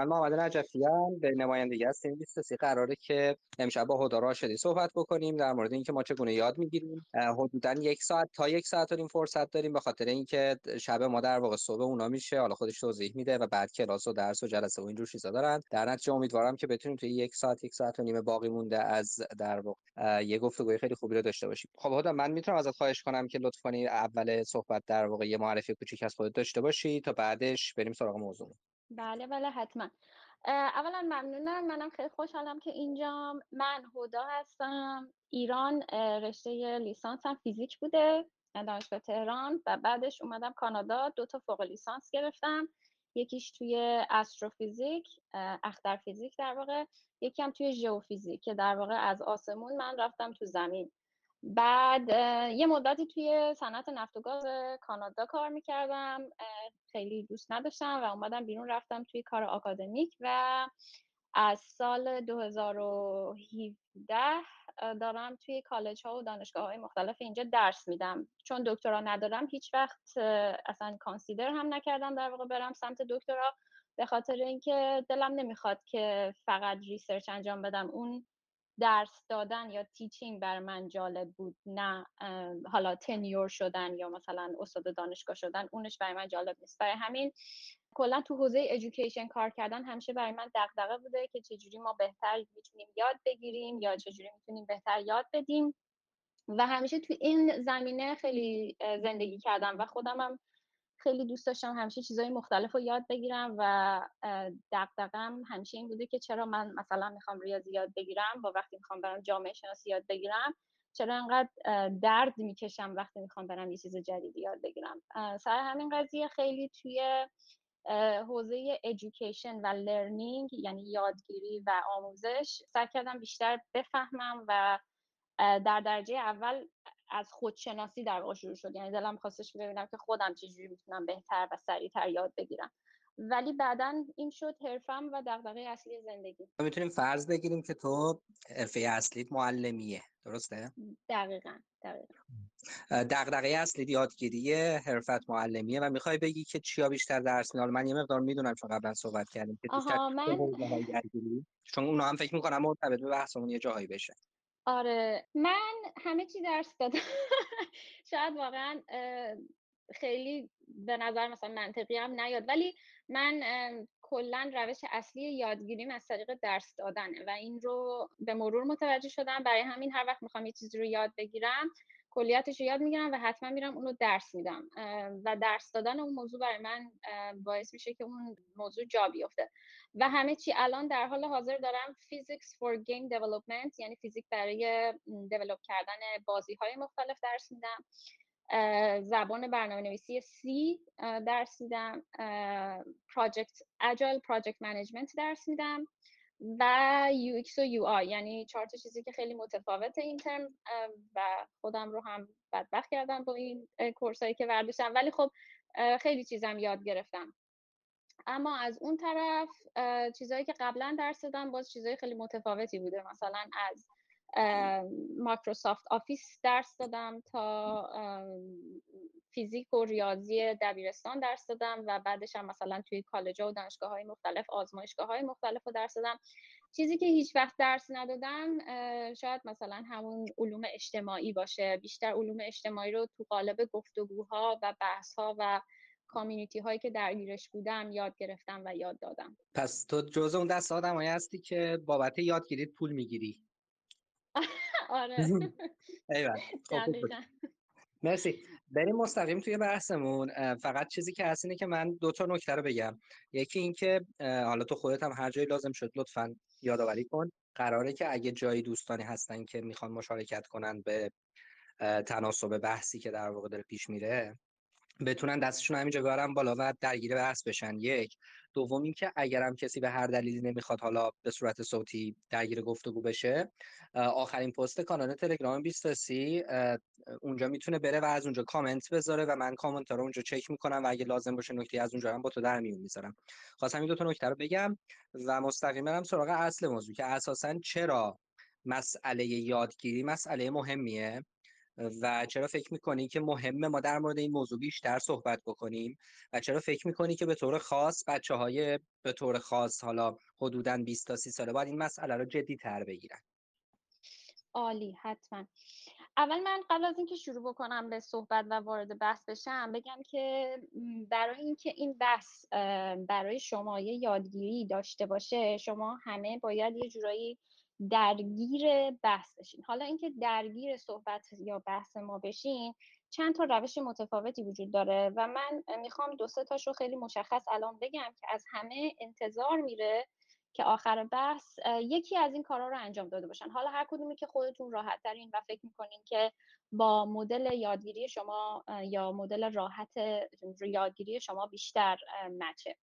من محمد نجفی ام به نمایندگی از تیم 23 قراره که امشب با هدا راشدی صحبت بکنیم در مورد اینکه ما چگونه یاد می‌گیریم. حدودا یک ساعت تا یک ساعت این فرصت داریم به خاطر اینکه شب ما در واقع صبح اونا میشه. حالا خودش توضیح میده و بعد کلاس و درس و جلسه و اینجور چیزا دارن. در نتیجه امیدوارم که بتونیم توی یک ساعت یک ساعت و نیم باقی مونده از در واقع یه گفتگوی خیلی خوبی رو داشته باشیم. خب هدا من می‌تونم ازت خواهش کنم که لطف کنی اول صحبت در واقع یه معرفی کوچیک از خودت داشته باشی تا بعدش بریم سراغ موضوع. بله بله حتما. اولا ممنونم. منم خیلی خوشحالم که اینجام من هدا هستم. ایران رشته لیسانسم فیزیک بوده دانشگاه تهران و بعدش اومدم کانادا. دو تا فوق لیسانس گرفتم. یکیش توی استروفیزیک اختر فیزیک در واقع. یکی هم توی ژئوفیزیک که در واقع از آسمون من رفتم تو زمین. بعد یه مدتی توی صنعت نفت و گاز کانادا کار می‌کردم خیلی دوست نداشتم و اومدم بیرون رفتم توی کار آکادمیک و از سال 2017 دارم توی کالج ها و دانشگاه های مختلف اینجا درس میدم. چون دکترا ندارم هیچ وقت اصلا consider هم نکردم در واقع برم سمت دکترا به خاطر اینکه دلم نمی‌خواد که فقط research انجام بدم. اون درس دادن یا teaching بر من جالب بود نه حالا تنیور شدن یا مثلا استاد دانشگاه شدن اونش برای من جالب نیست. برای همین کلا تو حوزه ادویکیشن کار کردن همیشه برای من دغدغه بوده که چجوری ما بهتر می‌تونیم یاد بگیریم یا چجوری می‌تونیم بهتر یاد بدیم. و همیشه تو این زمینه خیلی زندگی کردم و خودم هم خیلی دوست داشتم همیشه چیزهای مختلف رو یاد بگیرم و دقدقم همیشه این بوده که چرا من مثلا می‌خوام ریاضی یاد بگیرم با وقتی می‌خوام برم جامعه شناسی یاد بگیرم چرا انقدر درد می‌کشم وقتی می‌خوام برم یه چیز جدیدی یاد بگیرم. سر همین قضیه خیلی توی حوزه education و لرنینگ یعنی یادگیری و آموزش سعی کردم بیشتر بفهمم و در درجه اول از خودشناسی در واقع شروع شد. یعنی دلم خواستش ببینم که خودم چجوری می‌تونم بهتر و سریعتر یاد بگیرم. ولی بعدا این شد حرفم و دغدغه اصلی زندگی. می‌تونیم فرض بگیریم که تو حرفه اصلیت معلمیه. درسته؟ دقیقا دقیقا. دغدغه اصلی یادگیری حرفت معلمیه و می‌خوای بگی که چیا بیشتر درس میدن من یه مقدار می‌دونم چون قبلا صحبت کردیم که من چون اونا هم فکر می‌کنم مرتبط به بحثمون یه جاهایی بشه. آره. من همه چی درس دادم. شاید واقعا خیلی به نظر مثلا منطقی هم نیاد. ولی من کلا روش اصلی یادگیریم از طریق درس دادنه و این رو به مرور متوجه شدم. برای همین هر وقت می‌خوام یه چیزی رو یاد بگیرم کلیاتش رو یاد می‌گیرم و حتما میرم اون رو درس میدم. و درس دادن اون موضوع برای من باعث میشه که اون موضوع جا بیفته. و همه چی الان در حال حاضر دارم physics for game development یعنی فیزیک برای develop کردن بازی های مختلف درس میدم. زبان برنامه نویسی C درس میدم. پراجکت اجایل پراجکت منیجمنت درس میدم. و UX و UI یعنی چهار تا چیزی که خیلی متفاوت این ترم و خودم رو هم بدبخت کردم با این کورسایی که برداشتم. ولی خب خیلی چیزم یاد گرفتم. اما از اون طرف چیزهایی که قبلا درس دادم باز چیزهای خیلی متفاوتی بوده. مثلا از Microsoft Office درس دادم تا فیزیک و ریاضی دبیرستان درس دادم و بعدش هم مثلا توی کالج و دانشگاه های مختلف آزمایشگاه های مختلف رو درس دادم. چیزی که هیچ وقت درس ندادم شاید مثلا همون علوم اجتماعی باشه. بیشتر علوم اجتماعی رو تو قالب گفتگوها و بحث ها و community هایی که درگیرش بودم یاد گرفتم و یاد دادم. پس تو جزء اون دست آدمایی هستی که بابت یادگیریت پول می‌گیری. آره. خب مرسی. بریم مستقیم توی بحثمون. فقط چیزی که هست اینه که من دو تا نکته رو بگم. یکی اینکه حالا تو خودت هم هر جایی لازم شد لطفا یادآوری کن. قراره که اگه جایی دوستانی هستن که می‌خوان مشارکت کنن به تناسب بحثی که در واقع داره پیش میره بتونن دستشون همینجا بیارن بالا و درگیر بحث بشن. یک. دوم اینکه اگرم کسی به هر دلیلی نمی‌خواد حالا به صورت صوتی درگیر گفتگو بشه آخرین پست کانال تلگرام 20 اونجا می‌تونه بره و از اونجا کامنت بذاره و من کامنت رو اونجا چک می‌کنم و اگه لازم باشه نکته از اونجا هم با تو در میون می‌ذارم. خواستم این دو تا نکته رو بگم و مستقیم برم سراغ اصل موضوع که اساسا چرا مسئله یادگیری مسئله مهمیه؟ و چرا فکر می‌کنی که مهمه ما در مورد این موضوع بیشتر صحبت بکنیم؟ و چرا فکر می‌کنی که به طور خاص بچه های به طور خاص حالا حدودا 20 تا 30 ساله باید این مسئله رو جدی تر بگیرن؟ عالی حتما. اول من قبل از اینکه شروع بکنم به صحبت و وارد بحث بشم بگم که برای اینکه این بحث برای شما یه یادگیری داشته باشه شما همه باید یه جورایی درگیر بحث بشین. حالا اینکه درگیر صحبت یا بحث ما بشین چند تا روش متفاوتی وجود داره و من می‌خوام دو سه تاشو خیلی مشخص الان بگم که از همه انتظار میره که آخر بحث یکی از این کارها رو انجام داده باشن. حالا هر کدومی که خودتون راحت ترین و فکر می‌کنین که با مدل یادگیری شما یا مدل راحت یادگیری شما بیشتر مچه.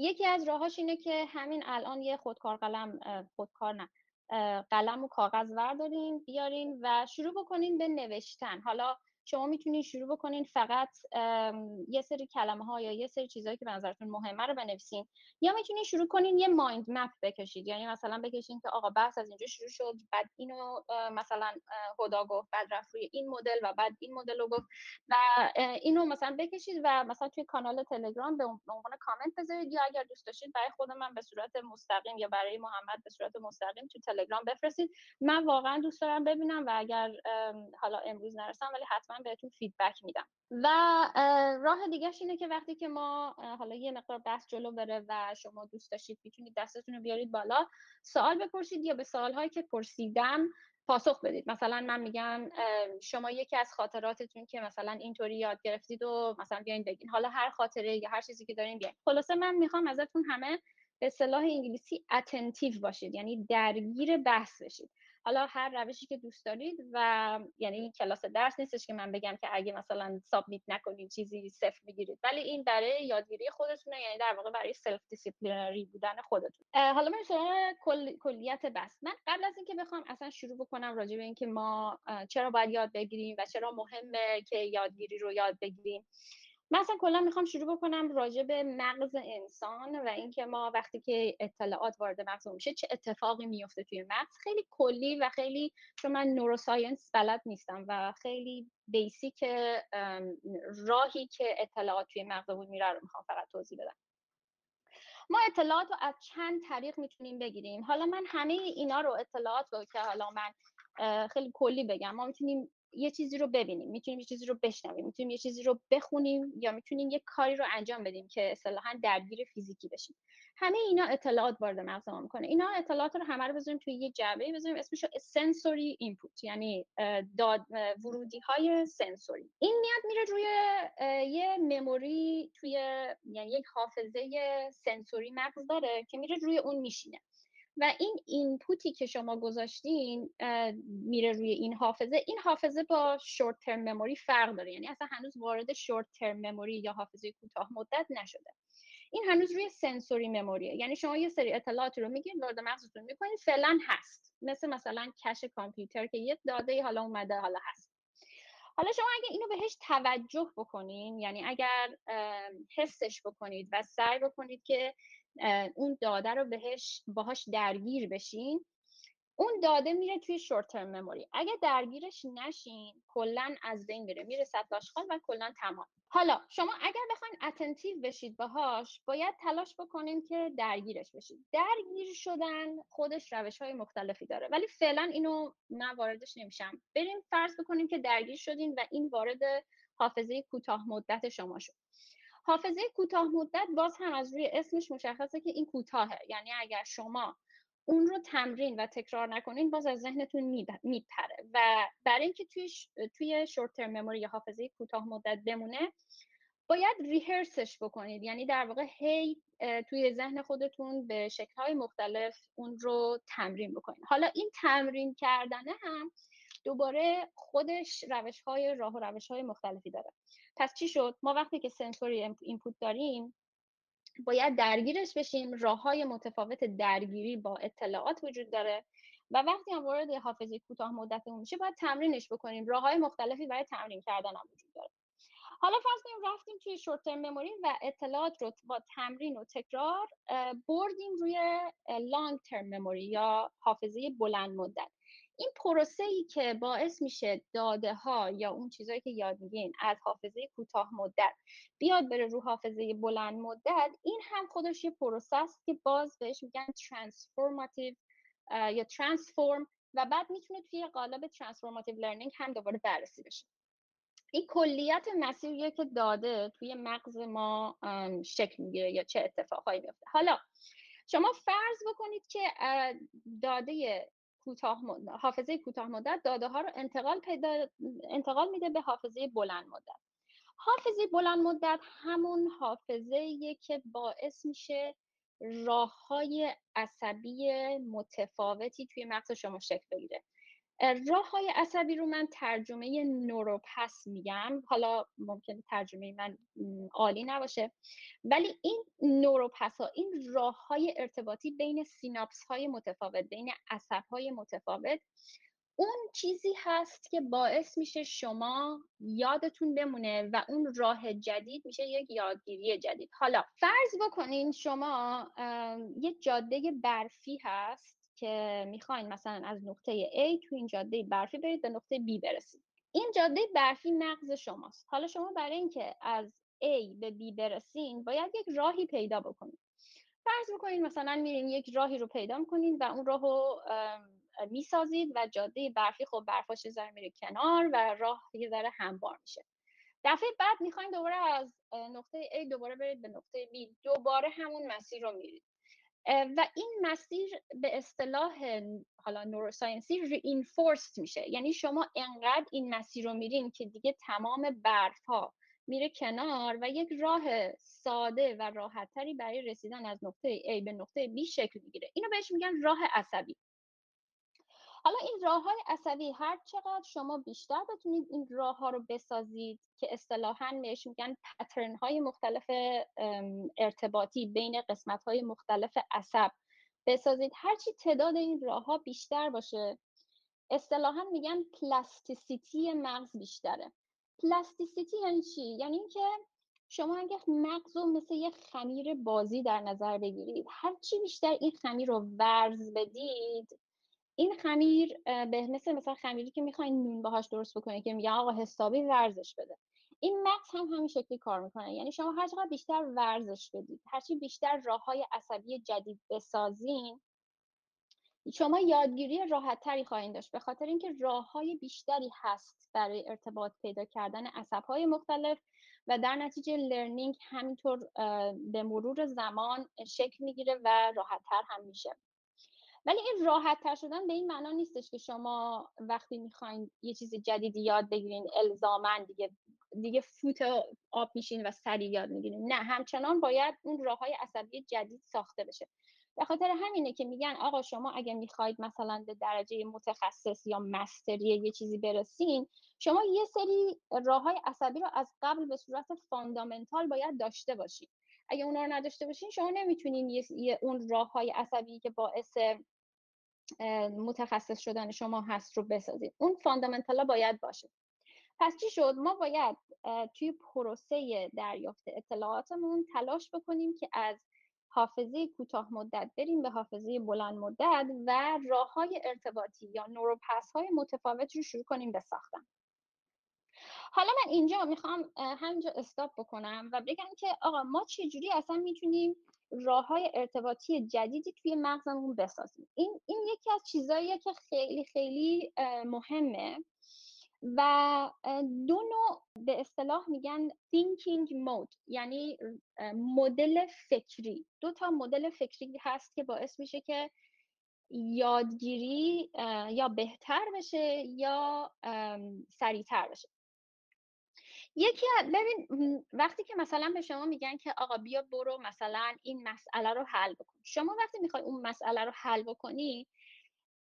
یکی از راهاش اینه که همین الان یه خودکار قلم خودکار نه قلم و کاغذ وردارین بیارین و شروع بکنین به نوشتن. حالا شما می‌تونید شروع بکنین فقط یه سری کلمه ها یا یه سری چیزهایی که به نظرتون مهمه رو بنویسین یا می‌تونید شروع کنین یه مایند مپ بکشید. یعنی مثلا بکشین که آقا بحث از اینجا شروع شد بعد اینو مثلا هدا گفت بعد رفت روی این مدل و بعد این مدل رو گفت و اینو مثلا بکشید و مثلا توی کانال تلگرام به عنوان کامنت بذارید یا اگر دوست داشتید برای خود من به صورت مستقیم یا برای محمد به صورت مستقیم تو تلگرام بفرستید. من واقعا دوست دارم ببینم و اگر حالا امروز نرسم ولی حتما بهتون feedback میدم. و راه دیگهش اینه که وقتی که ما حالا یه مقدار بحث جلو بره و شما دوست داشتید می‌تونید دستتون رو بیارید بالا سوال بپرسید یا به سوالهایی که پرسیدم پاسخ بدید. مثلا من میگم شما یکی از خاطراتتون که مثلا اینطوری یاد گرفتید و مثلا بیاین بگین. حالا هر خاطره یا هر چیزی که دارین بیاین. خلاصه من می‌خوام ازتون همه به اصطلاح انگلیسی attentive باشید یعنی درگیر بحث بشید. حالا هر روشی که دوست دارید و یعنی کلاس درس نیستش که من بگم که اگه مثلا submit نکنید چیزی صفر بگیرید. ولی این برای یادگیری خودتونه یعنی در واقع برای self disciplinary بودن خودتون. حالا من شما کل، کلیت بحث من قبل از اینکه بخوام اصلا شروع بکنم راجع به اینکه ما چرا باید یاد بگیریم و چرا مهمه که یادگیری رو یاد بگیریم. من اصلا کلا می‌خوام شروع بکنم راجع به مغز انسان و اینکه ما وقتی که اطلاعات وارد مغز میشه چه اتفاقی میفته توی مغز. خیلی کلی و خیلی چون من neuroscience بلد نیستم و خیلی basic راهی که اطلاعات توی مغزمون میره رو می‌خوام فقط توضیح بدم. ما اطلاعات رو از چند طریق می‌تونیم بگیریم. حالا من همه اینا رو اطلاعات رو که حالا من خیلی کلی بگم. ما می‌تونیم یه چیزی رو ببینیم می‌تونیم یه چیزی رو بشنویم می‌تونیم یه چیزی رو بخونیم یا می‌تونیم یه کاری رو انجام بدیم که اصطلاحا درگیر فیزیکی بشیم. همه اینا اطلاعات وارد مغز ما می‌کنه. اینا اطلاعات رو همه رو بذاریم توی یه جعبه بذاریم اسمش سنسوری اینپوت یعنی داد ورودی های سنسوری این میاد میره روی یه مموری توی یعنی یک حافظه سنسوری مغز داره که میره روی اون میشینه. و این اینپوتی که شما گذاشتین میره روی این حافظه این حافظه با شورت ترم مموری فرق داره. یعنی اصلا هنوز وارد شورت ترم مموری یا حافظه کوتاه مدت نشده. این هنوز روی سنسوری مموریه یعنی شما یه سری اطلاعاتی رو میگین وارد مغزتون می‌کنین فعلا هست. مثل مثلا کش کامپیوتر که یه داده حالا اومده حالا هست. حالا شما اگه اینو بهش توجه بکنین یعنی اگر حسش بکنید و سعی بکنید که اون داده رو بهش باهاش درگیر بشین. اون داده میره توی شورت ترم مموری اگه درگیرش نشین کلا از بین میره. میره سطح آشغال و کلا تمام. حالا شما اگر بخواین اتنتیو بشید باهاش باید تلاش بکنین که درگیرش بشید درگیر شدن خودش روش های مختلفی داره. ولی فعلا اینو من واردش نمیشم. بریم فرض بکنیم که درگیر شدین و این وارد حافظه کوتاه مدت شما شد. حافظه کوتاه مدت باز هم از روی اسمش مشخصه که این کوتاهه. یعنی اگر شما اون رو تمرین و تکرار نکنین باز از ذهنتون میپره. و برای اینکه توی توی شورت ترم مموری یا حافظه کوتاه مدت بمونه باید ریهرسش بکنید. یعنی در واقع هی توی ذهن خودتون به شکل‌های مختلف اون رو تمرین بکنید. حالا این تمرین کردنه هم دوباره خودش روش های راه و روش های مختلفی داره. پس چی شد؟ ما وقتی که سنسوری اینپوت داریم باید درگیرش بشیم راه های متفاوت درگیری با اطلاعات وجود داره و وقتی هم وارد حافظه کوتاه مدتمون میشه باید تمرینش بکنیم. راه های مختلفی برای تمرین کردن هم وجود داره. حالا فرض کنیم رفتیم توی شورت ترم مموری و اطلاعات رو با تمرین و تکرار بردیم روی long term memory یا حافظه بلند مدت. این پروسه ای که باعث میشه داده ها یا اون چیزهایی که یاد میگین از حافظه کوتاه مدت بیاد بره رو حافظه بلند مدت این هم خودش یه پروسه است که باز بهش میگن transformative یا transform و بعد می‌تونه توی قالب transformative learning هم دوباره بررسی بشه. این کلیت مسیریه که داده توی مغز ما شکل می‌گیره یا چه اتفاقهایی میفته حالا شما فرض بکنید که داده کوتاه حافظه کوتاه مدت داده ها رو انتقال پیدا انتقال میده به حافظه بلند مدت. حافظه بلند مدت همون حافظه که باعث میشه راه های عصبی متفاوتی توی مغز شما شکل بگیره. راه های عصبی رو من ترجمه نوروپس میگم. حالا ممکن ترجمه من عالی نباشه. ولی این نوروپس ها این راه های ارتباطی بین سیناپس های متفاوت بین عصب های متفاوت اون چیزی هست که باعث میشه شما یادتون بمونه و اون راه جدید میشه یک یادگیری جدید. حالا فرض بکنین شما یک جاده برفی هست. که می‌خواین مثلا از نقطه A تو این جاده برفی برید به نقطه B برسید. این جاده برفی مغز شماست. حالا شما برای اینکه از A به B برسین باید یک راهی پیدا بکنید. فرض بکنید مثلا میرین یک راهی رو پیدا می‌کنید و اون راه رو می‌سازید و جاده برفی خب برفاش ذره میره کنار و راه یه ذره هموار میشه. دفعه بعد می‌خواین دوباره از نقطه A دوباره برید به نقطه B. دوباره همون مسیر رو میرید. و این مسیر به اصطلاح حالا نوروساینسی رینفورست میشه. یعنی شما انقدر این مسیر رو میرین که دیگه تمام برف ها میره کنار و یک راه ساده و راحتتری برای رسیدن از نقطه A به نقطه B شکل می‌گیره. اینو بهش میگن راه عصبی. حالا این راه های عصبی هر چقدر شما بیشتر بتونید این راه ها رو بسازید که اصطلاحا بهش میگن پترن های مختلف ارتباطی بین قسمت های مختلف عصب. بسازید هرچی تعداد این راه ها بیشتر باشه اصطلاحا میگن plasticity مغز بیشتره. plasticity یعنی چی؟ یعنی اینکه شما اگه مغز رو مثل یه خمیر بازی در نظر بگیرید هرچی بیشتر این خمیر رو ورز بدید این خمیر به مثل مثلا خمیری که می‌خواین نون باهاش درست بکنید که میگن آقا حسابی ورزش بده. این مغز هم همین شکلی کار می‌کنه. یعنی شما هر چقدر بیشتر ورزش بدید هرچی بیشتر راه های عصبی جدید بسازین شما یادگیری راحت تری خواهید داشت. به خاطر اینکه راه های بیشتری هست برای ارتباط پیدا کردن عصب های مختلف و در نتیجه لرنینگ همینطور به مرور زمان شکل می‌گیره و راحت تر هم میشه. ولی این راحت تر شدن به این معنا نیستش که شما وقتی می‌خواین یه چیز جدیدی یاد بگیرین الزامن دیگه دیگه فوت آب میشین و سریع یاد می‌گیرین. نه همچنان باید اون راه های عصبی جدید ساخته بشه. به خاطر همینه که میگن آقا شما اگه می‌خواید مثلا به درجه متخصص یا مستری یه چیزی برسین شما یه سری راه های عصبی رو از قبل به صورت فاندامنتال باید داشته باشید اگه اونا رو نداشته باشین شما نمی‌تونین یه اون راه های عصبی که باعث متخصص شدن شما هست رو بسازید. اون فاندامنتالا باید باشه. پس چی شد؟ ما باید توی پروسه دریافت اطلاعاتمون تلاش بکنیم که از حافظه کوتاه مدت بریم به حافظه بلند مدت و راه های ارتباطی یا نوروپس های متفاوت رو شروع کنیم به ساختن. حالا من اینجا می‌خوام همینجا استاپ بکنم و بگم که آقا ما چجوری اصلا می‌تونیم راه های ارتباطی جدیدی توی مغزمون بسازیم. این, این یکی از چیزاییه که خیلی خیلی مهمه. و دو نوع به اصطلاح میگن thinking mode یعنی مدل فکری. دو تا مدل فکری هست که باعث میشه که یادگیری یا بهتر بشه یا سریعتر بشه. یکی ببین وقتی که مثلا به شما میگن که آقا بیا برو مثلا این مسئله رو حل بکن شما وقتی می‌خوای اون مسئله رو حل بکنی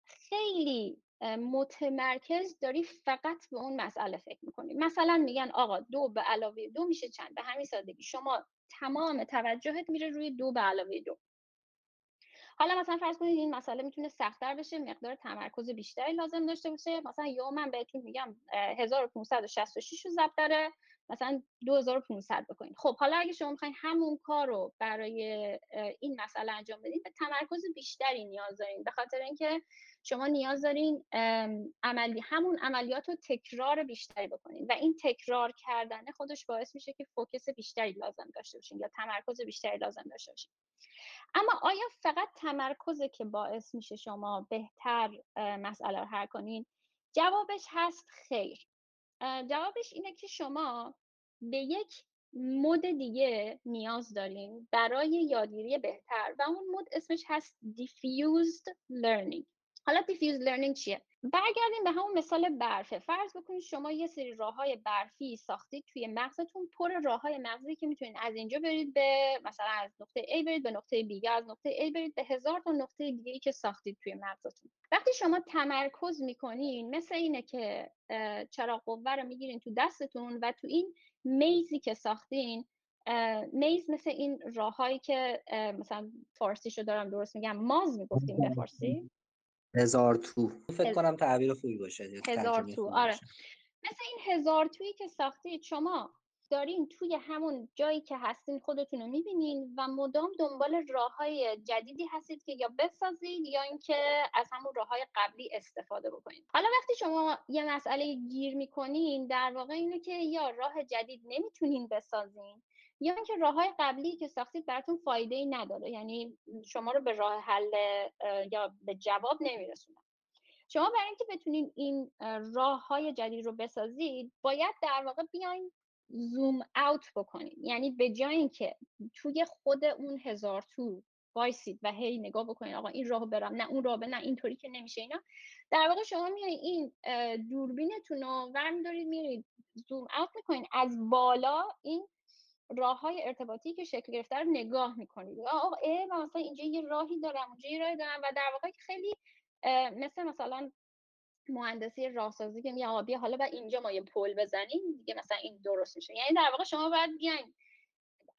خیلی متمرکز داری فقط به اون مسئله فکر می‌کنی. مثلا میگن آقا دو به علاوه دو میشه چند؟ به همین سادگی. شما تمام توجهت میره روی دو به علاوه دو. حالا مثلا فرض کنید این مسئله می‌تونه سختتر بشه مقدار تمرکز بیشتری لازم داشته باشه. مثلا یه من بهتون میگم 1566 رو ضبط داره. مثلا 2500 بکنید. خب حالا اگه شما می‌خواین همون کار رو برای این مسئله انجام بدید به تمرکز بیشتری نیاز دارین. به خاطر اینکه شما نیاز دارین عملی همون عملیات رو تکرار بیشتری بکنید و این تکرار کردن خودش باعث میشه که فوکس بیشتری لازم داشته باشین یا تمرکز بیشتری لازم داشته باشین. اما آیا فقط تمرکزه که باعث میشه شما بهتر مسئله رو حل کنین؟ جوابش هست خیر. جوابش اینه که شما به یک مود دیگه نیاز داریم برای یادگیری بهتر. و اون مود اسمش هست diffused learning. حالا diffused learning چیه؟ برگردیم به همون مثال برفه. فرض بکنید شما یه سری راه های برفی ساختید توی مغزتون پر راه های مغزی که می‌تونید از اینجا برید به مثلا از نقطه A برید به نقطه B یا از نقطه A برید به هزار تا نقطه دیگه ای که ساختید توی مغزتون. وقتی شما تمرکز می‌کنین مثل اینه که چراغ قوه رو می‌گیرین تو دستتون و تو این میزی که ساختین میز مثل این راههایی که مثلا فارسی دارم درست میگم ماز می‌گفتیم به فارسی؟ هزار تو. فکر کنم تعبیر خوبی باشه هزار تو آره. مثل این هزار تویی که ساختید شما دارین توی همون جایی که هستین خودتون رو می‌بینین و مدام دنبال راه های جدیدی هستید که یا بسازید یا اینکه از همون راه های قبلی استفاده بکنید. حالا وقتی شما یه مسئله گیر می‌کنین در واقع اینه که یا راه جدید نمی‌تونین بسازین یا اینکه راه های قبلی که ساختید براتون فایده ای نداره یعنی شما رو به راه حل یا به جواب نمیرسونه. شما برای اینکه بتونین این راه های جدید رو بسازید باید در واقع بیاین زوم اوت بکنید یعنی به جای اینکه توی خود اون هزار تو وایسید و هی نگاه بکنید آقا این راه برم نه اون راه نه اینطوری که نمیشه اینا در واقع شما میایین این دوربینتون رو ورمیدارید میرید زوم اوت می‌کنید از بالا این راه های ارتباطی که شکل گرفته رو نگاه می‌کنید. آقا ای مثلا اینجا یه راهی دارم اونجا یه راهی دارم. و در واقع خیلی مثل مثلا مهندسی راهسازی که میگه آقا بیا حالا بعد اینجا ما یه پل بزنیم دیگه مثلا این درست میشه. یعنی در واقع شما باید بیاین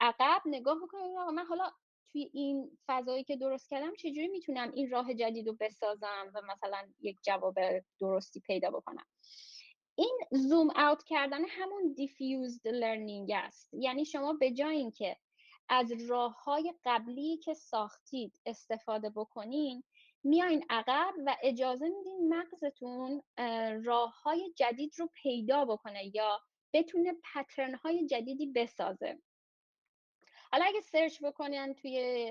عقب نگاه بکنید. آقا من حالا توی این فضایی که درست کردم چجوری می‌تونم این راه جدید رو بسازم و مثلا یک جواب درستی پیدا بکنم؟ این zoom out کردن همون diffused learning است. یعنی شما به جای اینکه از راه های قبلی که ساختید استفاده بکنین میاین عقب و اجازه میدین مغزتون راه های جدید رو پیدا بکنه یا بتونه pattern های جدیدی بسازه. حالا اگه search بکنین توی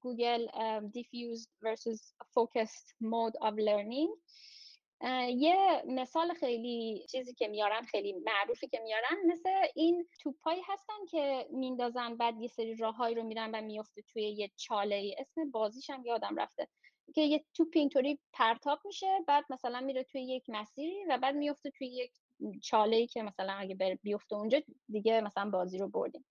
گوگل diffused versus focused mode of learning یه مثال خیلی چیزی که میارن خیلی معروفی که میارن مثل این توپایی هستن که میندازن بعد یه سری راههایی رو میرن و میفته توی یه چاله. اسم بازیش هم یادم رفته که یه توپ اینطوری پرتاب میشه بعد مثلا میره توی یک مسیری و بعد میفته توی یک چاله ای که مثلا اگه بیفته اونجا دیگه مثلا بازی رو بردیم.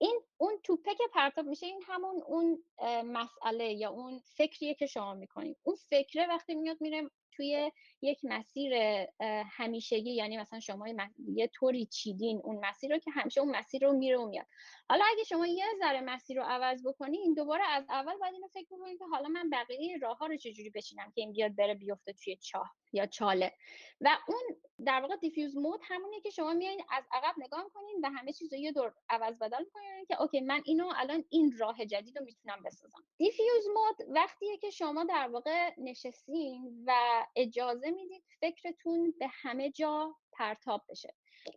این اون توپه که پرتاب میشه این همون اون مسئله یا اون فکریه که شما می‌کنید. اون فکره وقتی میاد میره توی یک مسیر همیشگی یعنی مثلا شما یه طوری چیدین اون مسیر رو که همیشه اون مسیر رو میره و میاد. حالا اگه شما یه ذره مسیر رو عوض بکنین دوباره از اول باید اینو فکر بکنید که حالا من بقیه راه ها رو چجوری بچینم که این بیاد بره بیفته توی چاه یا چاله. و اون در واقع diffuse mode همونیه که شما میایین از عقب نگاه کنین و همه چیز رو یه دور عوض بدل کنین که okay من اینو الان این راه جدید رو می‌تونم بسازم. diffuse mode وقتیه که شما در واقع نشستین و اجازه می‌دید فکرتون به همه جا پرتاب بشه.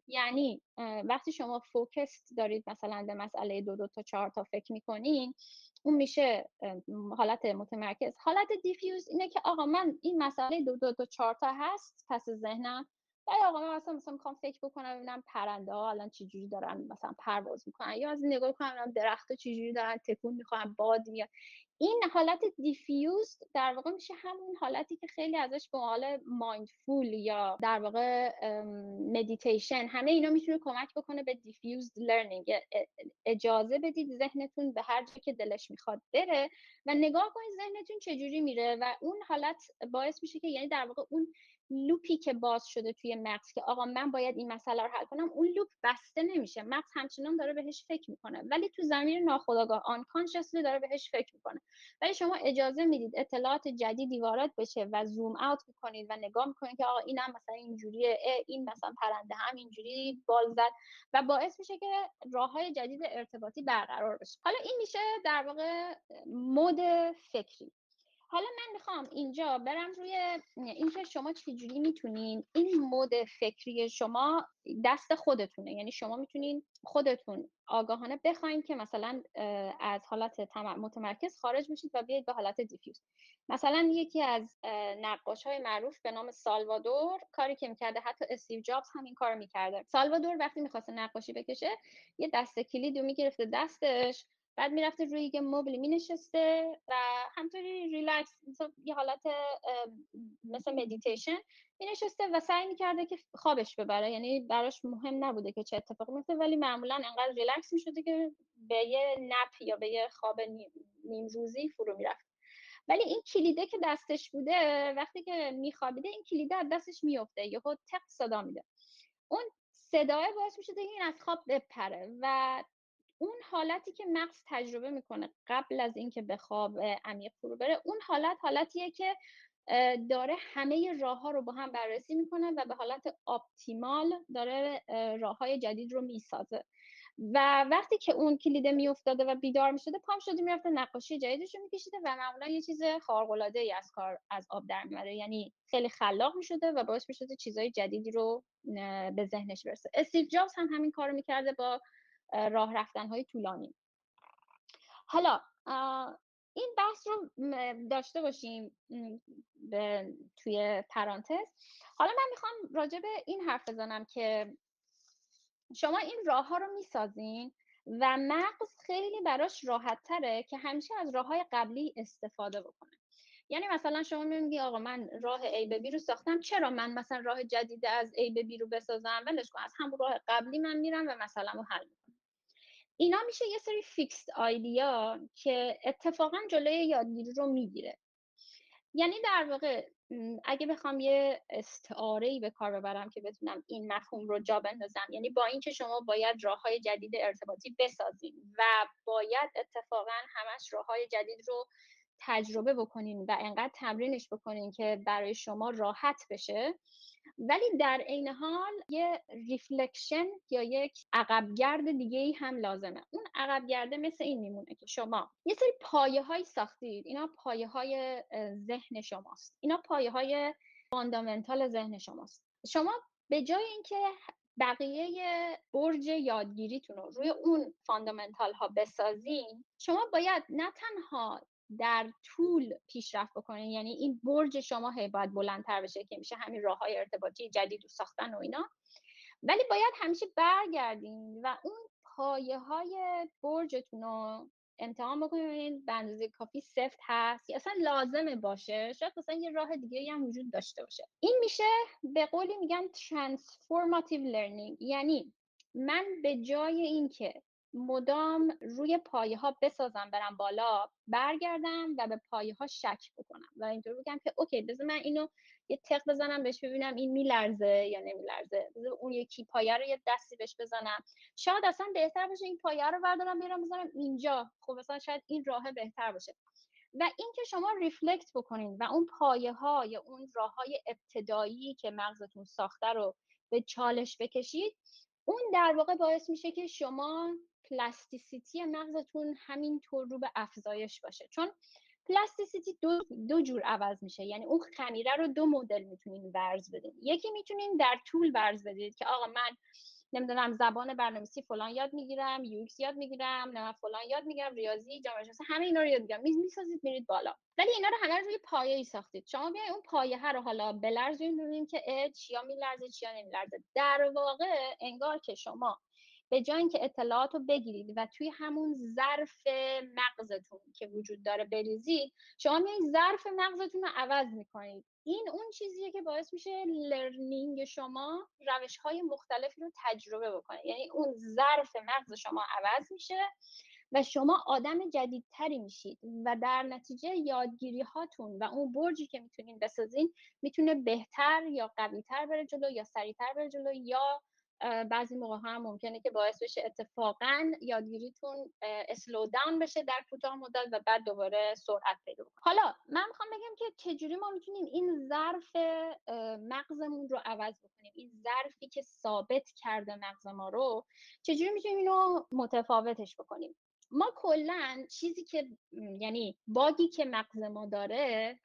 یعنی وقتی شما focus دارید مثلا به مسئله دو دو تا چهار تا فکر می‌کنین اون میشه حالت متمرکز. حالت diffuse اینه که آقا من این مسئله دو دو تا چهار تا هست پس ذهنم. و آقا من مثلا مثلا می‌خوام فکر بکنم ببینم پرنده ها الان چجوری دارن مثلا پرواز می‌کنن یا از نگاه کنم درخت ها چجوری دارن تکون می‌خورن باد میاد. این حالت diffuse در واقع میشه همون حالتی که خیلی ازش به حال mindful یا در واقع مدیتیشن همه اینا می‌تونه کمک بکنه به diffuse learning اجازه بدید ذهنتون به هر جایی که دلش می‌خواد بره و نگاه کنید ذهنتون چجوری میره و اون حالت باعث میشه که یعنی در واقع اون loop ی که باز شده توی مغز که آقا من باید این مسئله رو حل کنم اون loop بسته نمیشه. مغز همچنان داره بهش فکر می‌کنه. ولی تو ضمیر ناخودآگاه آن داره بهش فکر می‌کنه. ولی شما اجازه می‌دید اطلاعات جدیدی وارد بشه و زوم اوت می‌کنید و نگاه می‌کنید که آقا اینم مثلا اینجوریه این مثلا پرنده هم اینجوری بال زد و باعث میشه که راه های جدید ارتباطی برقرار بشه. حالا این میشه در واقع مود فکری. حالا من می‌خوام اینجا برم روی اینکه شما چجوری می‌تونین این مود فکری شما دست خودتونه. یعنی شما می‌تونین خودتون آگاهانه بخواین که مثلا از حالت متمرکز خارج بشید و بیاید به حالت diffuse. مثلا یکی از نقاش های معروف به نام سالوادور کاری که می‌کرده حتی استیو جابز هم این کار می‌کرده. سالوادور وقتی می‌خواسته نقاشی بکشه یه دسته کلید رو می‌گرفته دستش بعد می‌رفته روی یه مبلی می نشسته و همطوری ریلکس یه حالت مثل مدیتیشن می نشسته و سعی می‌کرده که خوابش ببره. یعنی براش مهم نبوده که چه اتفاقی میفته ولی معمولا انقدر ریلکس می‌شده که به یه nap یا به یه خواب نیم روزی فرو می‌رفت. ولی این کلیده که دستش بوده وقتی که میخوابیده این کلیده از دستش میفته یهو تق صدا میده. اون صدای باعث میشه این از خواب بپره و اون حالتی که مغز تجربه می‌کنه قبل از اینکه به خواب عمیق فرو بره اون حالت حالتیه که داره همه راه ها رو با هم بررسی می‌کنه و به حالت آپتیمال داره راه های جدید رو می‌سازه. و وقتی که اون کلیده میافتاده و بیدار می‌شده پام شده می‌رفته نقاشی جدیدش رو میکشیده و معمولا یه چیز خارق العاده ای از کار از آب در میاره یعنی خیلی خلاق می‌شده و باعث می‌شده چیزهای جدیدی رو به ذهنش برسه. استیو جابز هم همین کارو می‌کرده با راه رفتن های طولانی. حالا این بحث رو داشته باشیم توی پرانتز. حالا من می‌خوام راجع به این حرف بزنم که شما این راه ها رو می‌سازین و مغز خیلی براش راحت تره که همیشه از راه های قبلی استفاده بکنه. یعنی مثلا شما میگی آقا من راه A به B رو ساختم. چرا من مثلا راه جدید از A به B رو بسازم؟ ولش کن از همون راه قبلی من میرم و مثلا رو حل می‌کنم. اینا میشه یه سری فیکست آیدیا که اتفاقا جلوی یادگیری رو می‌گیره. یعنی در واقع اگه بخوام یه استعاره ای به کار ببرم که بتونم این مفهوم رو جا بندازم یعنی با اینکه شما باید راه های جدید ارتباطی بسازین و باید اتفاقا همش راه های جدید رو تجربه بکنین و انقدر تمرینش بکنین که برای شما راحت بشه. ولی در عین حال یه reflection یا یک عقبگرد دیگه ای هم لازمه. اون عقبگرده مثل این میمونه که شما یه سری پایه های ساختید. اینا پایه های ذهن شماست. اینا پایه های fundamental ذهن شماست. شما به جای اینکه بقیه برج یادگیریتون رو روی اون فاندامنتال ها بسازین شما باید نه تنها در طول پیشرفت بکنین. یعنی این برج شما هی باید بلندتر بشه که میشه همین راه های ارتباطی جدید و ساختن و اینا. ولی باید همیشه برگردین و اون پایه های برجتون رو امتحان بکنید به اندازه کافی سفت هست یا اصلا لازمه باشه. شاید مثلا یه راه دیگه هم وجود داشته باشه. این میشه به قولی میگن transformative learning. یعنی من به جای اینکه مدام روی پایه ها بسازم برم بالا برگردم و به پایه ها شک بکنم و اینطور بگم که اوکی بذار من اینو یه تق بزنم بهش ببینم این میلرزه یا نمیلرزه. بذار اون یکی پایه رو یه دستی بهش بزنم. شاید اصلا بهتر باشه این پایه رو بردارم بیارم بزنم اینجا. خب مثلا شاید این راه بهتر باشه. و اینکه شما ریفلکت بکنین و اون پایه ها یا اون راه های ابتدایی که مغزتون ساخته رو به چالش بکشید اون در واقع باعث میشه که شما plasticity مغزتون همینطور رو به افزایش باشه. چون plasticity دو, دو جور عوض میشه. یعنی اون خمیره رو دو مدل می‌تونین ورز بدین. یکی می‌تونین در طول ورز بدید که آقا من نمی‌دونم زبان برنامه‌نویسی فلان یاد می‌گیرم یو یاد می‌گیرم نه فلان یاد می‌گیرم ریاضی جامعه شناسی همه اینا رو یاد می‌گیرم. می‌سازید میرید بالا. ولی اینا رو همه روی پایه ای ساختید. شما بیاین اون پایه رو حالا بلرزونین ببینید که چیا میلرزه چیا نمیلرزه. در واقع انگار که شما به جای اینکه اطلاعات رو بگیرید و توی همون ظرف مغزتون که وجود داره بریزید شما میایید ظرف مغزتون رو عوض می‌کنید. این اون چیزیه که باعث میشه لرنینگ شما روش های مختلفی رو تجربه بکنه. یعنی اون ظرف مغز شما عوض میشه و شما آدم جدیدتری میشید و در نتیجه یادگیری هاتون و اون برجی که می‌تونین بسازین می‌تونه بهتر یا قویتر بره جلو یا سریعتر بره جلو یا بعضی موقع هم ممکنه که باعث بشه اتفاقا یادگیریتون اسلو داون بشه در کوتاه مدت و بعد دوباره سرعت پیدا کنه. حالا من می‌خوام بگم که چجوری ما می‌تونیم این ظرف مغزمون رو عوض بکنیم؟ این ظرفی که ثابت کرده مغز ما رو چجوری می‌تونیم اینو متفاوتش بکنیم؟ ما کلا چیزی که یعنی باگی که مغز ما داره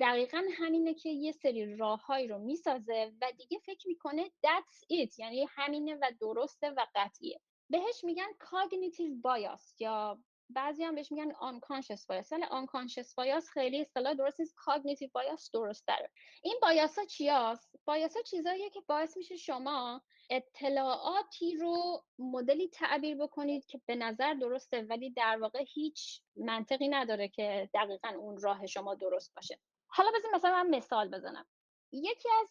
دقیقا همینه که یه سری راههایی رو می‌سازه و دیگه فکر می‌کنه that's it یعنی همینه و درسته و قطعیه. بهش میگن cognitive bias یا بعضی هم بهش میگن unconscious bias. ولی unconscious bias خیلی اصطلاح درست نیست. Cognitive bias درست داره این بایاس ها چی هست؟ بایاس ها چیزاییه که باعث میشه شما اطلاعاتی رو مدلی تعبیر بکنید که به نظر درسته ولی در واقع هیچ منطقی نداره که دقیقا اون راه شما درست باشه. حالا بزن مثلا من مثال بزنم. یکی از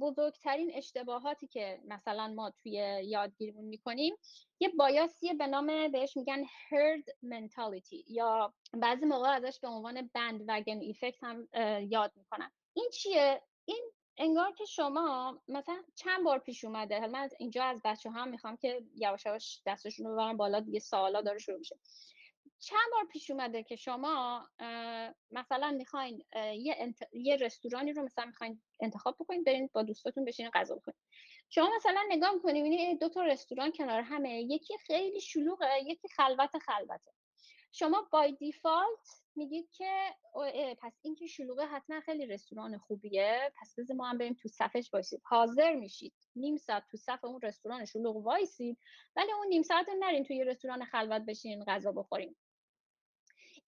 بزرگترین اشتباهاتی که مثلا ما توی یادگیریمون می‌کنیم یه بایاسیه به نام بهش میگن herd mentality یا بعضی موقع ازش به عنوان بند وگن ایفکت هم یاد می‌کنن. این چیه؟ این انگار که شما مثلا چند بار پیش اومده من از اینجا از بچه هم می‌خوام که یواش یواش دستشون رو ببرن بالا دیگه سوالا داره شروع میشه. چند بار پیش اومده که شما مثلا می‌خواین یه, انت... یه رستورانی رو مثلا می‌خواین انتخاب بکنید برین با دوستاتون بشینین غذا بخورید شما مثلا نگاه می‌کنید می‌بینید دو تا رستوران کنار همه یکی خیلی شلوغه یکی خلوت خلوته. شما بای دیفالت میگید که پس این که شلوغه حتما خیلی رستوران خوبیه پس بذار ما هم بریم تو صفش باشید حاضر میشید. نیم ساعت تو صف اون رستوران شلوغ وایسید ولی اون نیم ساعت نرین توی رستوران خلوت بشین غذا بخوریم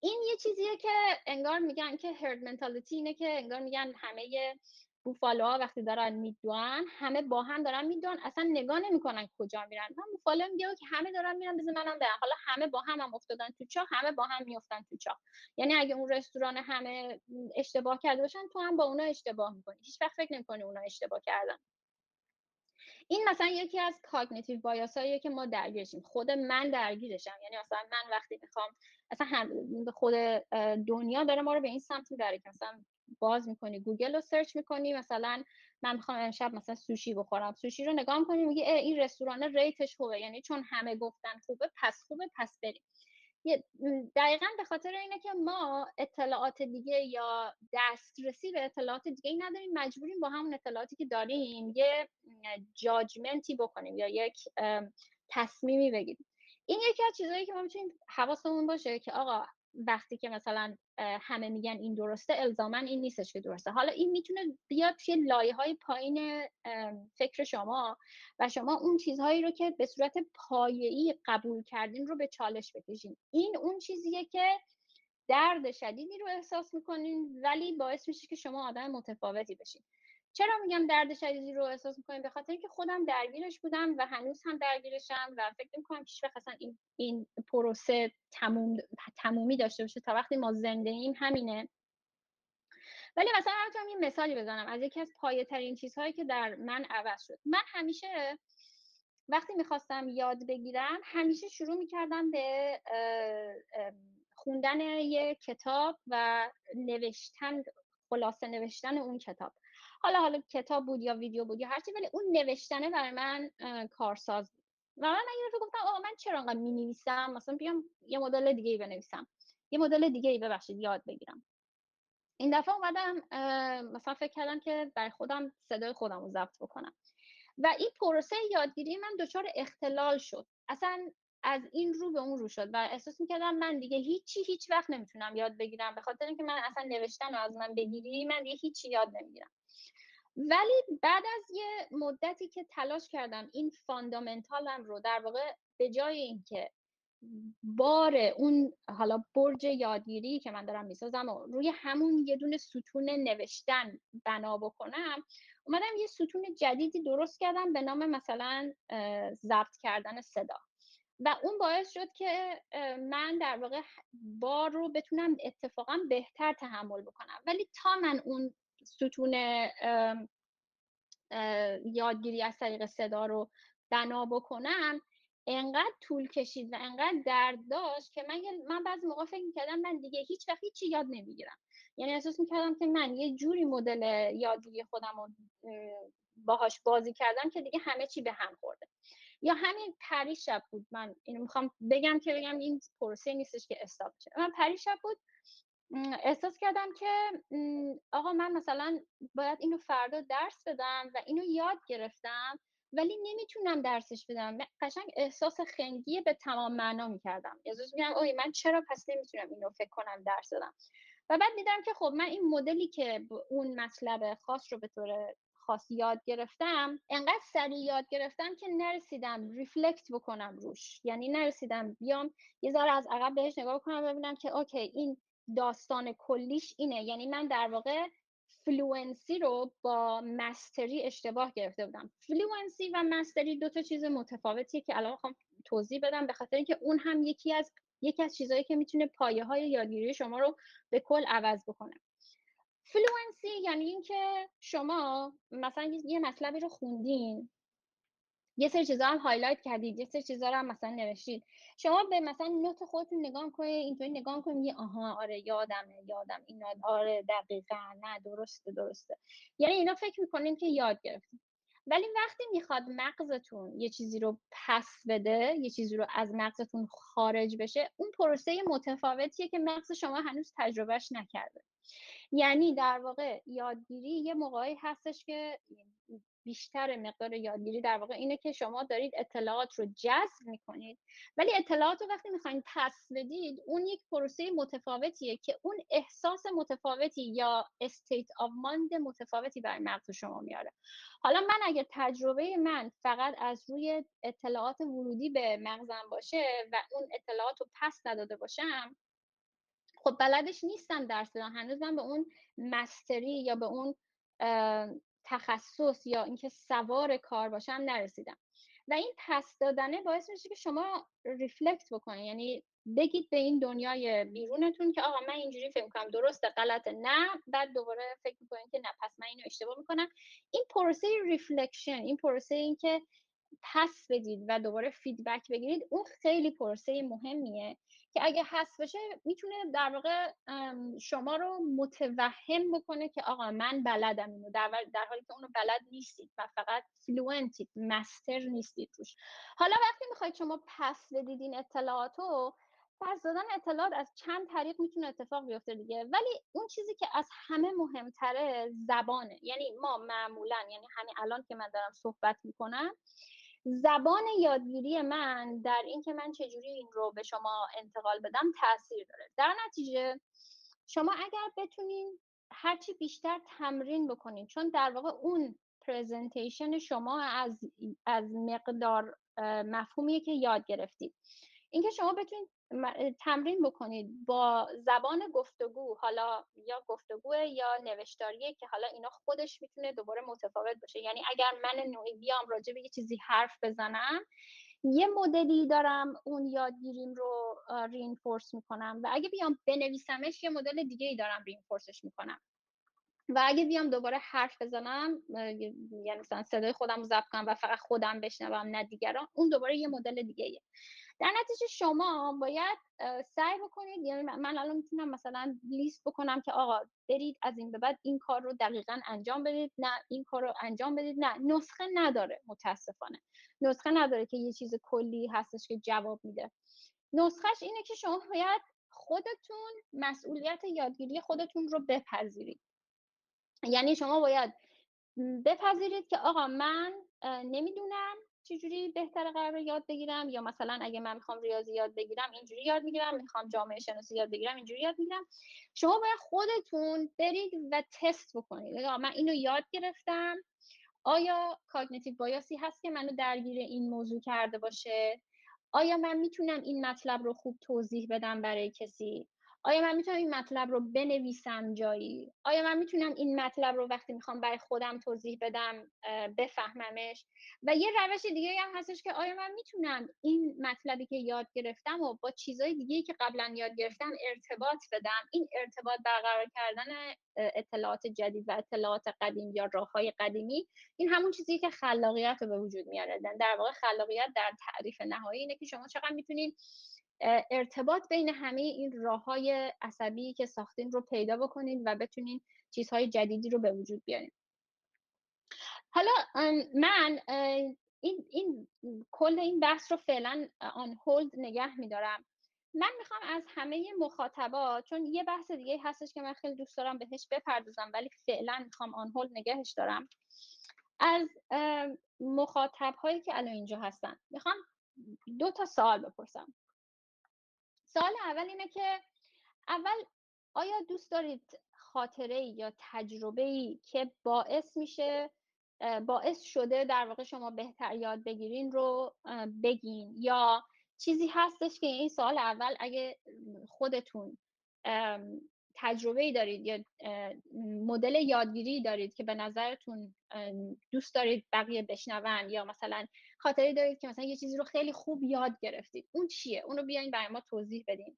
این یه چیزیه که انگار میگن که هرد منتالیتی اینه که انگار میگن همه بوفالوها وقتی دارن میدوان همه با هم دارن میدوان اصلا نگاه نمی‌کنن کجا میرن. من بوفالو میگه که همه دارن میرن بزن منم برم. حالا همه با هم هم افتادن تو چاه همه با هم میافتن تو چاه. یعنی اگه اون رستوران همه اشتباه کرده باشن تو هم با اونا اشتباه می‌کنی. هیچ وقت فکر نمی‌کنی اونا اشتباه کردن. این مثلا یکی از کاگنیتیو بایاساییه که ما درگیرشیم. خود من درگیرشم. یعنی مثلا من وقتی می‌خوام اصلا هم خود دنیا داره ما رو به این سمت می‌بره که مثلا باز می‌کنی گوگل رو search می‌کنی مثلا من می‌خوام امشب مثلا سوشی بخورم سوشی رو نگاه می‌کنی میگه این رستوران rate ش خوبه یعنی چون همه گفتن خوبه پس خوبه پس بریم. دقیقا به خاطر اینه که ما اطلاعات دیگه یا دسترسی به اطلاعات دیگه ای نداریم مجبوریم با همون اطلاعاتی که داریم یه judgment ی بکنیم یا یک تصمیمی بگیریم. این یکی از چیزهایی که ما می‌تونیم حواسمون باشه که آقا وقتی که مثلا همه میگن این درسته الزامن این نیستش که درسته. حالا این می‌تونه بیاد توی لایه های پایین فکر شما و شما اون چیزهایی رو که به صورت پایه‌ای قبول کردین رو به چالش بکشین. این اون چیزیه که درد شدیدی رو احساس می‌کنین ولی باعث میشه که شما آدم متفاوتی بشین. چرا میگم درد شدیدی رو احساس می‌کنیم؟ به خاطر اینکه خودم درگیرش بودم و هنوز هم درگیرشم و فکر می‌کنم که اصلا این این پروسه تموم تمومی داشته باشه تا وقتی ما زنده ایم همینه. ولی مثلا می‌تونم یه مثالی بزنم از یکی از پایه ترین چیزهایی که در من عوض شد. من همیشه وقتی می‌خواستم یاد بگیرم همیشه شروع می‌کردم به خوندن یه کتاب و نوشتن خلاصه نوشتن اون کتاب. حالا حالا کتاب بود یا ویدیو بود یا هرچی ولی اون نوشتنه برای من کارساز بود. و من یه دفعه گفتم آقا من چرا انقدر می نویسم مثلا بیام یه مدل دیگه ای بنویسم. یه مدل دیگه ای ببخشید یاد بگیرم. این دفعه اومدم مثلا فکر کردم که برای خودم صدای خودم رو ضبط بکنم. و این پروسه یادگیری من دچار اختلال شد. اصلا از این رو به اون رو شد و احساس می‌کردم من دیگه هیچی هیچ وقت نمی‌تونم یاد بگیرم. به خاطر اینکه من اصلا نوشتن رو از من بگیری من دیگه هیچی یاد نمی‌گیرم. ولی بعد از یه مدتی که تلاش کردم این فاندامنتالم رو در واقع به جای اینکه بار اون حالا برج یادگیری که من دارم می‌سازم و روی همون یه دونه ستون نوشتن بنا بکنم اومدم یه ستون جدیدی درست کردم به نام مثلا ضبط کردن صدا. و اون باعث شد که من در واقع بار رو بتونم اتفاقا بهتر تحمل بکنم. ولی تا من اون ستون یادگیری از طریق صدا رو بنا بکنم. انقدر طول کشید و انقدر درد داشت که من من بعضی موقع فکر می‌کردم من دیگه هیچ وقت هیچی یاد نمی‌گیرم. یعنی احساس می‌کردم که من یه جوری مدل یادگیری خودم رو باهاش بازی کردم که دیگه همه چی به هم خورده. یا همین پری شب بود. من اینو می‌خوام بگم که بگم این پروسه نیستش که استاپ شه من پری شب بود احساس کردم که آقا من مثلا باید اینو فردا درس بدم و اینو یاد گرفتم ولی نمی‌تونم درسش بدم. قشنگ احساس خنگی به تمام معنا می‌کردم. احساس میگم اوی من چرا پس نمی‌تونم اینو فکر کنم درس بدم؟ و بعد دیدم که خب من این مدلی که اون مطلب خاص رو به طور خاص یاد گرفتم انقدر سریع یاد گرفتم که نرسیدم ریفلکت بکنم روش. یعنی نرسیدم بیام یه ذره از عقب بهش نگاه کنم ببینم که okay این داستان کلیش اینه. یعنی من در واقع fluency رو با mastery اشتباه گرفته بودم. fluency و mastery دو تا چیز متفاوتیه که الان می‌خوام توضیح بدم به خاطر اینکه اون هم یکی از یکی از چیزهایی که می‌تونه پایه های یادگیری شما رو به کل عوض بکنه. fluency یعنی اینکه شما مثلا یه مطلبی رو خوندین یه سری چیزا هم هایلایت کردید یه سری چیزا رو هم مثلا نوشتید. شما به مثلا نوت خودتون نگاه کنید اینطوری نگاه کنید یه آها آره یادمه یادم اینا آره دقیقا نه درسته درسته. یعنی اینا فکر می‌کنین که یاد گرفتید ولی وقتی می‌خواد مغزتون یه چیزی رو پس بده یه چیزی رو از مغزتون خارج بشه اون پروسه متفاوتیه که مغز شما هنوز تجربهش نکرده. یعنی در واقع یادگیری یه موقعی هستش که بیشتر مقدار یادگیری در واقع اینه که شما دارید اطلاعات رو جذب می‌کنید. ولی اطلاعات رو وقتی می‌خواین پس بدید اون یک پروسه متفاوتیه که اون احساس متفاوتی یا state of mind متفاوتی برای مغز شما میاره. حالا من اگر تجربه من فقط از روی اطلاعات ورودی به مغزم باشه و اون اطلاعات رو پس نداده باشم خب بلدش نیستم درس بدم. هنوز من به اون mastery یا به اون تخصص یا اینکه سوار کار باشم نرسیدم. و این پس دادنه باعث میشه که شما reflect بکنید یعنی بگید به این دنیای بیرونتون که آقا من اینجوری فکر می‌کنم درسته غلطه. نه بعد دوباره فکر می‌کنید که نه پس من اینو اشتباه می‌کنم. این پروسه reflection این پروسه این که پس بدید و دوباره feedback بگیرید اون خیلی پروسه مهمیه که اگه هست بشه می‌تونه در واقع شما رو متوهم بکنه که آقا من بلدم اینو در, در حالی که اونو بلد نیستید و فقط فلوئنتید مستر نیستید روش. حالا وقتی می‌خواید شما پس بدید این اطلاعات رو پس دادن اطلاعات از چند طریق می‌تونه اتفاق بیفته دیگه. ولی اون چیزی که از همه مهمتره زبانه. یعنی ما معمولا یعنی همین الان که من دارم صحبت می‌کنم زبان یادگیری من در اینکه من چجوری این رو به شما انتقال بدم تاثیر داره. در نتیجه شما اگر بتونین هرچی بیشتر تمرین بکنین چون در واقع اون پرزنتیشن شما از از مقدار مفهومیه که یاد گرفتید. اینکه شما بتونید تمرین بکنید با زبان گفتگو حالا یا گفتگو یا نوشتاریه که حالا اینا خودش می‌تونه دوباره متفاوت باشه. یعنی اگر من نوعی بیام راجع به یه چیزی حرف بزنم یه مدلی دارم اون یادگیریم رو رینفورس می‌کنم و اگه بیام بنویسمش یه مدل دیگه ای دارم رینفورسش می‌کنم. و اگه بیام دوباره حرف بزنم یعنی مثلا صدای خودم رو ضبط کنم و فقط خودم بشنوم نه دیگران اون دوباره یه مدل دیگه ایه. در نتیجه شما باید سعی بکنید یعنی من الان می‌تونم مثلا لیست بکنم که آقا برید از این به بعد این کار رو دقیقا انجام بدید نه این کار رو انجام بدید نه. نسخه نداره متاسفانه. نسخه نداره که یه چیز کلی هستش که جواب میده. نسخهش اینه که شما باید خودتون مسئولیت یادگیری خودتون رو بپذیرید. یعنی شما باید بپذیرید که آقا من نمی‌دونم چجوری بهتر قرار یاد بگیرم یا مثلا اگه من می‌خوام ریاضی یاد بگیرم اینجوری یاد می‌گیرم می‌خوام جامعه شناسی یاد بگیرم اینجوری یاد می‌گیرم. شما باید خودتون برید و تست بکنید. من اینو یاد گرفتم. آیا cognitive bias ی هست که منو درگیر این موضوع کرده باشه؟ آیا من می‌تونم این مطلب رو خوب توضیح بدم برای کسی؟ آیا من می‌تونم این مطلب رو بنویسم جایی؟ آیا من می‌تونم این مطلب رو وقتی می‌خوام برای خودم توضیح بدم بفهممش؟ و یه روش دیگه هم هستش که آیا من می‌تونم این مطلبی که یاد گرفتم و با چیزهای دیگه که قبلا یاد گرفتم ارتباط بدم؟ این ارتباط برقرار کردن اطلاعات جدید و اطلاعات قدیم یا راه های قدیمی این همون چیزی که خلاقیت رو به وجود میاره. در واقع خلاقیت در تعریف نهایی اینه که شما چقدر می‌تونید ارتباط بین همه این راه های عصبی که ساختین رو پیدا بکنید و بتونین چیزهای جدیدی رو به وجود بیارین. حالا من این, این کل این بحث رو فعلا آن هولد نگه میدارم. من می‌خوام از همه مخاطبات چون یه بحث دیگه هستش که من خیلی دوست دارم بهش بپردازم ولی فعلا می‌خوام آن هولد نگهش دارم. از مخاطب هایی که الان اینجا هستن می‌خوام دو تا سوال بپرسم. سوال اول اینه که اول آیا دوست دارید خاطره یا تجربه ای که باعث میشه باعث شده در واقع شما بهتر یاد بگیرین رو بگین؟ یا چیزی هستش که این سال اول اگه خودتون تجربه ای دارید یا مدل یادگیری دارید که به نظرتون دوست دارید بقیه بشنون یا مثلا خاطری دارید که مثلا یه چیزی رو خیلی خوب یاد گرفتید. اون چیه؟ اونو بیاین برای ما توضیح بدین.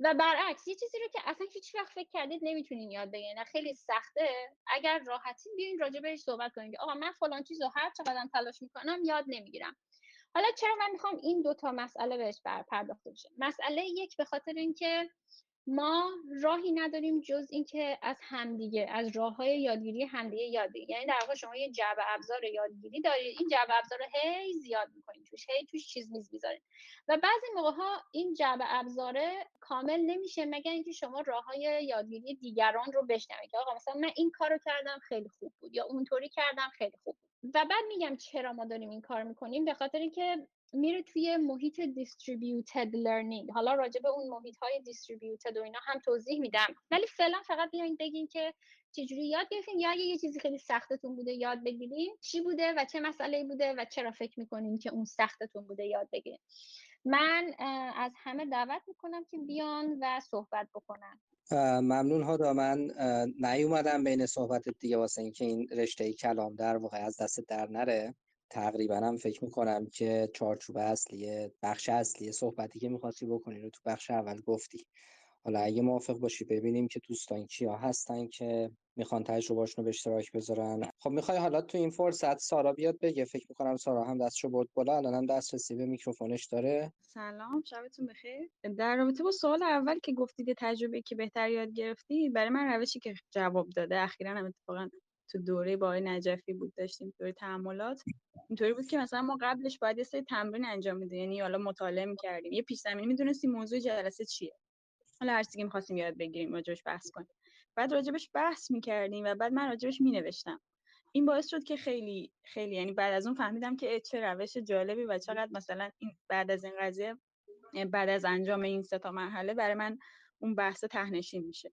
و برعکس یه چیزی رو که اصلا هیچ وقت فکر کردید نمی‌تونین یاد بگیرین. خیلی سخته. اگر راحتین بیاین راجع بهش صحبت کنید آقا من فلان چیز رو هر چقدر تلاش می‌کنم یاد نمی‌گیرم. حالا چرا من می‌خوام این دوتا مسئله بهش پرداخته بشه؟ مسئله یک به خاطر اینکه ما راهی نداریم جز اینکه از همدیگه از راه های یادگیری همدیگه یاد بگیریم. یعنی در واقع شما یه جعبه ابزار یادگیری دارید. این جعبه ابزار رو هی زیاد می‌کنید توش هی توش چیز میز می‌ذارید. و بعضی موقع ها این جعبه ابزاره کامل نمیشه مگر اینکه شما راه های یادگیری دیگران رو بشنوید که آقا مثلا من این کارو کردم خیلی خوب بود. یا اونطوری کردم خیلی خوب بود. و بعد میگم چرا ما داریم این کار می‌کنیم؟ به خاطر اینکه میره توی محیط دیستریبیوتد لرنینگ حالا راجع به اون محیط های دیستریبیوتد و اینا هم توضیح میدم. ولی فعلا فقط بیاین بگین که چجوری یاد گرفتین یا اگه یه چیزی خیلی سختتون بوده یاد بگیرین چی بوده و چه مسئله بوده و چرا فکر می‌کنین که اون سختتون بوده یاد بگیرین. من از همه دعوت می‌کنم که بیان و صحبت بکنن. ممنون ها من نیومدم بین صحبت دیگه واسه اینکه این رشته کلام در واقع از دست در نره. تقریبا هم فکر می‌کنم که چارچوب اصلی بخش اصلی صحبتی که می‌خواستی بکنی رو تو بخش اول گفتی. حالا اگه موافق باشی ببینیم که دوستان کیا هستن که می‌خوان تجربهاشون رو به اشتراک بذارن. خب می‌خوای حالا تو این فرصت سارا بیاد بگه. فکر می‌کنم سارا هم دستشو برد بالا الان هم دسترسی به میکروفونش داره. سلام شبتون بخیر. در رابطه با سوال اول که گفتید تجربه که بهتر یاد گرفتی برای من روشی که جواب داده. اخیرا هم اتفاقا تو دوره با نجفی بود داشتیم دوره تحملات. اینطوری بود که مثلا ما قبلش باید یه سری تمرین انجام میدیم یعنی حالا مطالعه می‌کردیم. یه پیش زمینه می‌دونستیم موضوع جلسه چیه. حالا هر چیزی می‌خواستیم یاد بگیریم راجبش بحث کنیم. بعد راجبش بحث می‌کردیم و بعد من راجبش مینوشتم. این باعث شد که خیلی خیلی یعنی بعد از اون فهمیدم که چه روش جالبی و چقدر مثلا این بعد از این قضیه بعد از انجام این سه تا مرحله برای من اون بحث تهنشین میشه.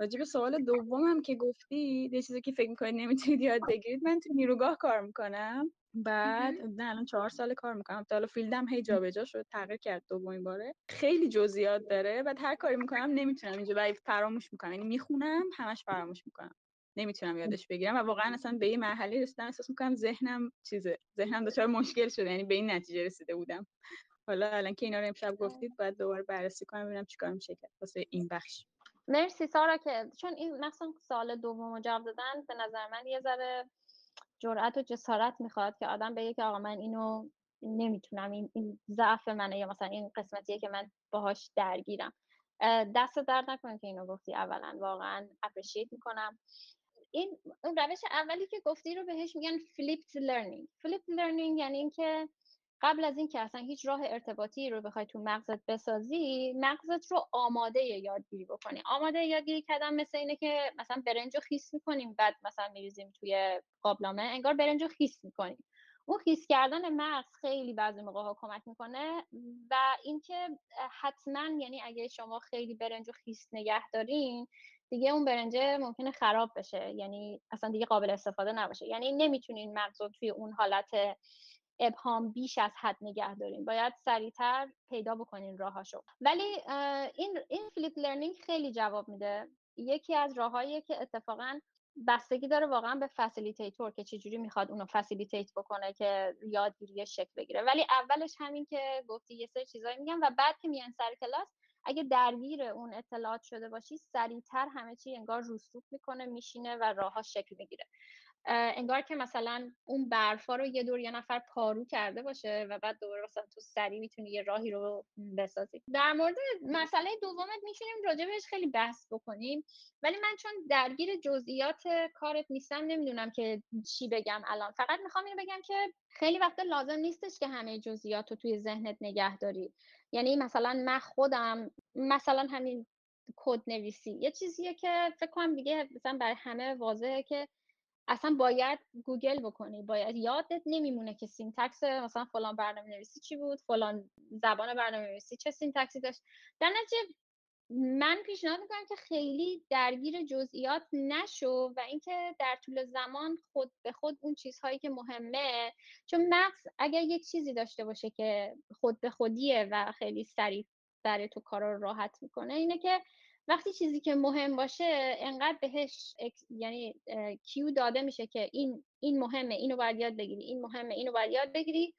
راجع به سوال دومم که گفتی یه چیزی که فکر می‌کنید نمی‌تونید یاد بگیرید من تو نیروگاه کار می‌کنم. بعد نه الان چهار سال کار می‌کنم. تا حالا فیلدم هی جابجا شد تغییر کرد دومین باره. خیلی جزئیات داره. و هر کاری می‌کنم نمی‌تونم اینجا و فراموش می‌کنم. یعنی می‌خونم همش فراموش می‌کنم. نمی‌تونم یادش بگیرم و واقعا اصلا به این مرحله رسیدم احساس می‌کنم ذهنم چیزه. ذهنم دچار مشکل شده یعنی به این نتیجه رسیده بودم. حالا الان که اینا رو امشب گفتید بعد دوباره بررسی کنم ببینم چیکار میشه کرد. واسه این بخش. مرسی سارا که چون این مثلا سال دوم جواب دادن به نظر من یه ذره جرأت و جسارت می‌خواد که آدم بگه که آقا من اینو نمی‌تونم این, این ضعف منه یا مثلا این قسمتیه که من باهاش درگیرم. دست درد نکنه که اینو گفتی اولا واقعا appreciate می‌کنم. این روش اولی که گفتی رو بهش میگن flipped learning flipped learning یعنی اینکه قبل از اینکه اصلا هیچ راه ارتباطی رو بخوای تو مغزت بسازی مغزت رو آماده یادگیری بکنی. آماده یادگیری کردن مثل اینه که مثلا برنج رو خیس می‌کنیم بعد مثلا میریزیم توی قابلمه انگار برنج رو خیس می‌کنیم. اون خیس کردن مغز خیلی بعضی موقع ها کمک می‌کنه و اینکه حتما یعنی اگه شما خیلی برنج رو خیس نگه دارین دیگه اون برنجه ممکنه خراب بشه. یعنی اصلا دیگه قابل استفاده نباشه. یعنی نمی‌تونین مغز رو توی اون حالت ابهام بیش از حد نگه داریم. باید سریعتر پیدا بکنین راهاشو. ولی این این flipped learning خیلی جواب میده. یکی از راههایی که اتفاقا بستگی داره واقعا به facilitator که چجوری می‌خواد اونو facilitate بکنه که یادگیری شکل بگیره. ولی اولش همین که گفتی یه سری چیزایی میگم و بعد که میان سر کلاس اگه درگیر اون اطلاعات شده باشی سریعتر همه چی انگار رسوب می‌کنه میشینه و راهها شکل می‌گیره. انگار که مثلا اون برفا رو یه دور یه نفر پارو کرده باشه و بعد دوباره مثلا تو سری می‌تونی یه راهی رو بسازی. در مورد مسئله دومت می‌تونیم راجبش خیلی بحث بکنیم. ولی من چون درگیر جزئیات کارت نیستم نمی‌دونم که چی بگم الان. فقط می‌خوام اینو بگم که خیلی وقتا لازم نیستش که همه جزئیات رو توی ذهنت نگه داری. یعنی مثلا من خودم مثلا همین کد نویسی یه چیزیه که فکر کنم دیگه مثلا برای همه واضحه که اصلا باید گوگل بکنی. باید یادت نمیمونه که syntax مثلا فلان برنامه نویسی چی بود فلان زبان برنامه نویسی چه syntax ی داشت. در نتیجه من پیشنهاد می‌کنم که خیلی درگیر جزئیات نشو و اینکه در طول زمان خود به خود اون چیزهایی که مهمه چون مغز اگر یک چیزی داشته باشه که خود به خودیه و خیلی سریع در تو کار رو راحت می‌کنه اینه که وقتی چیزی که مهم باشه انقدر بهش یعنی کیو داده میشه که این این مهمه اینو باید یاد بگیری این مهمه اینو باید یاد بگیری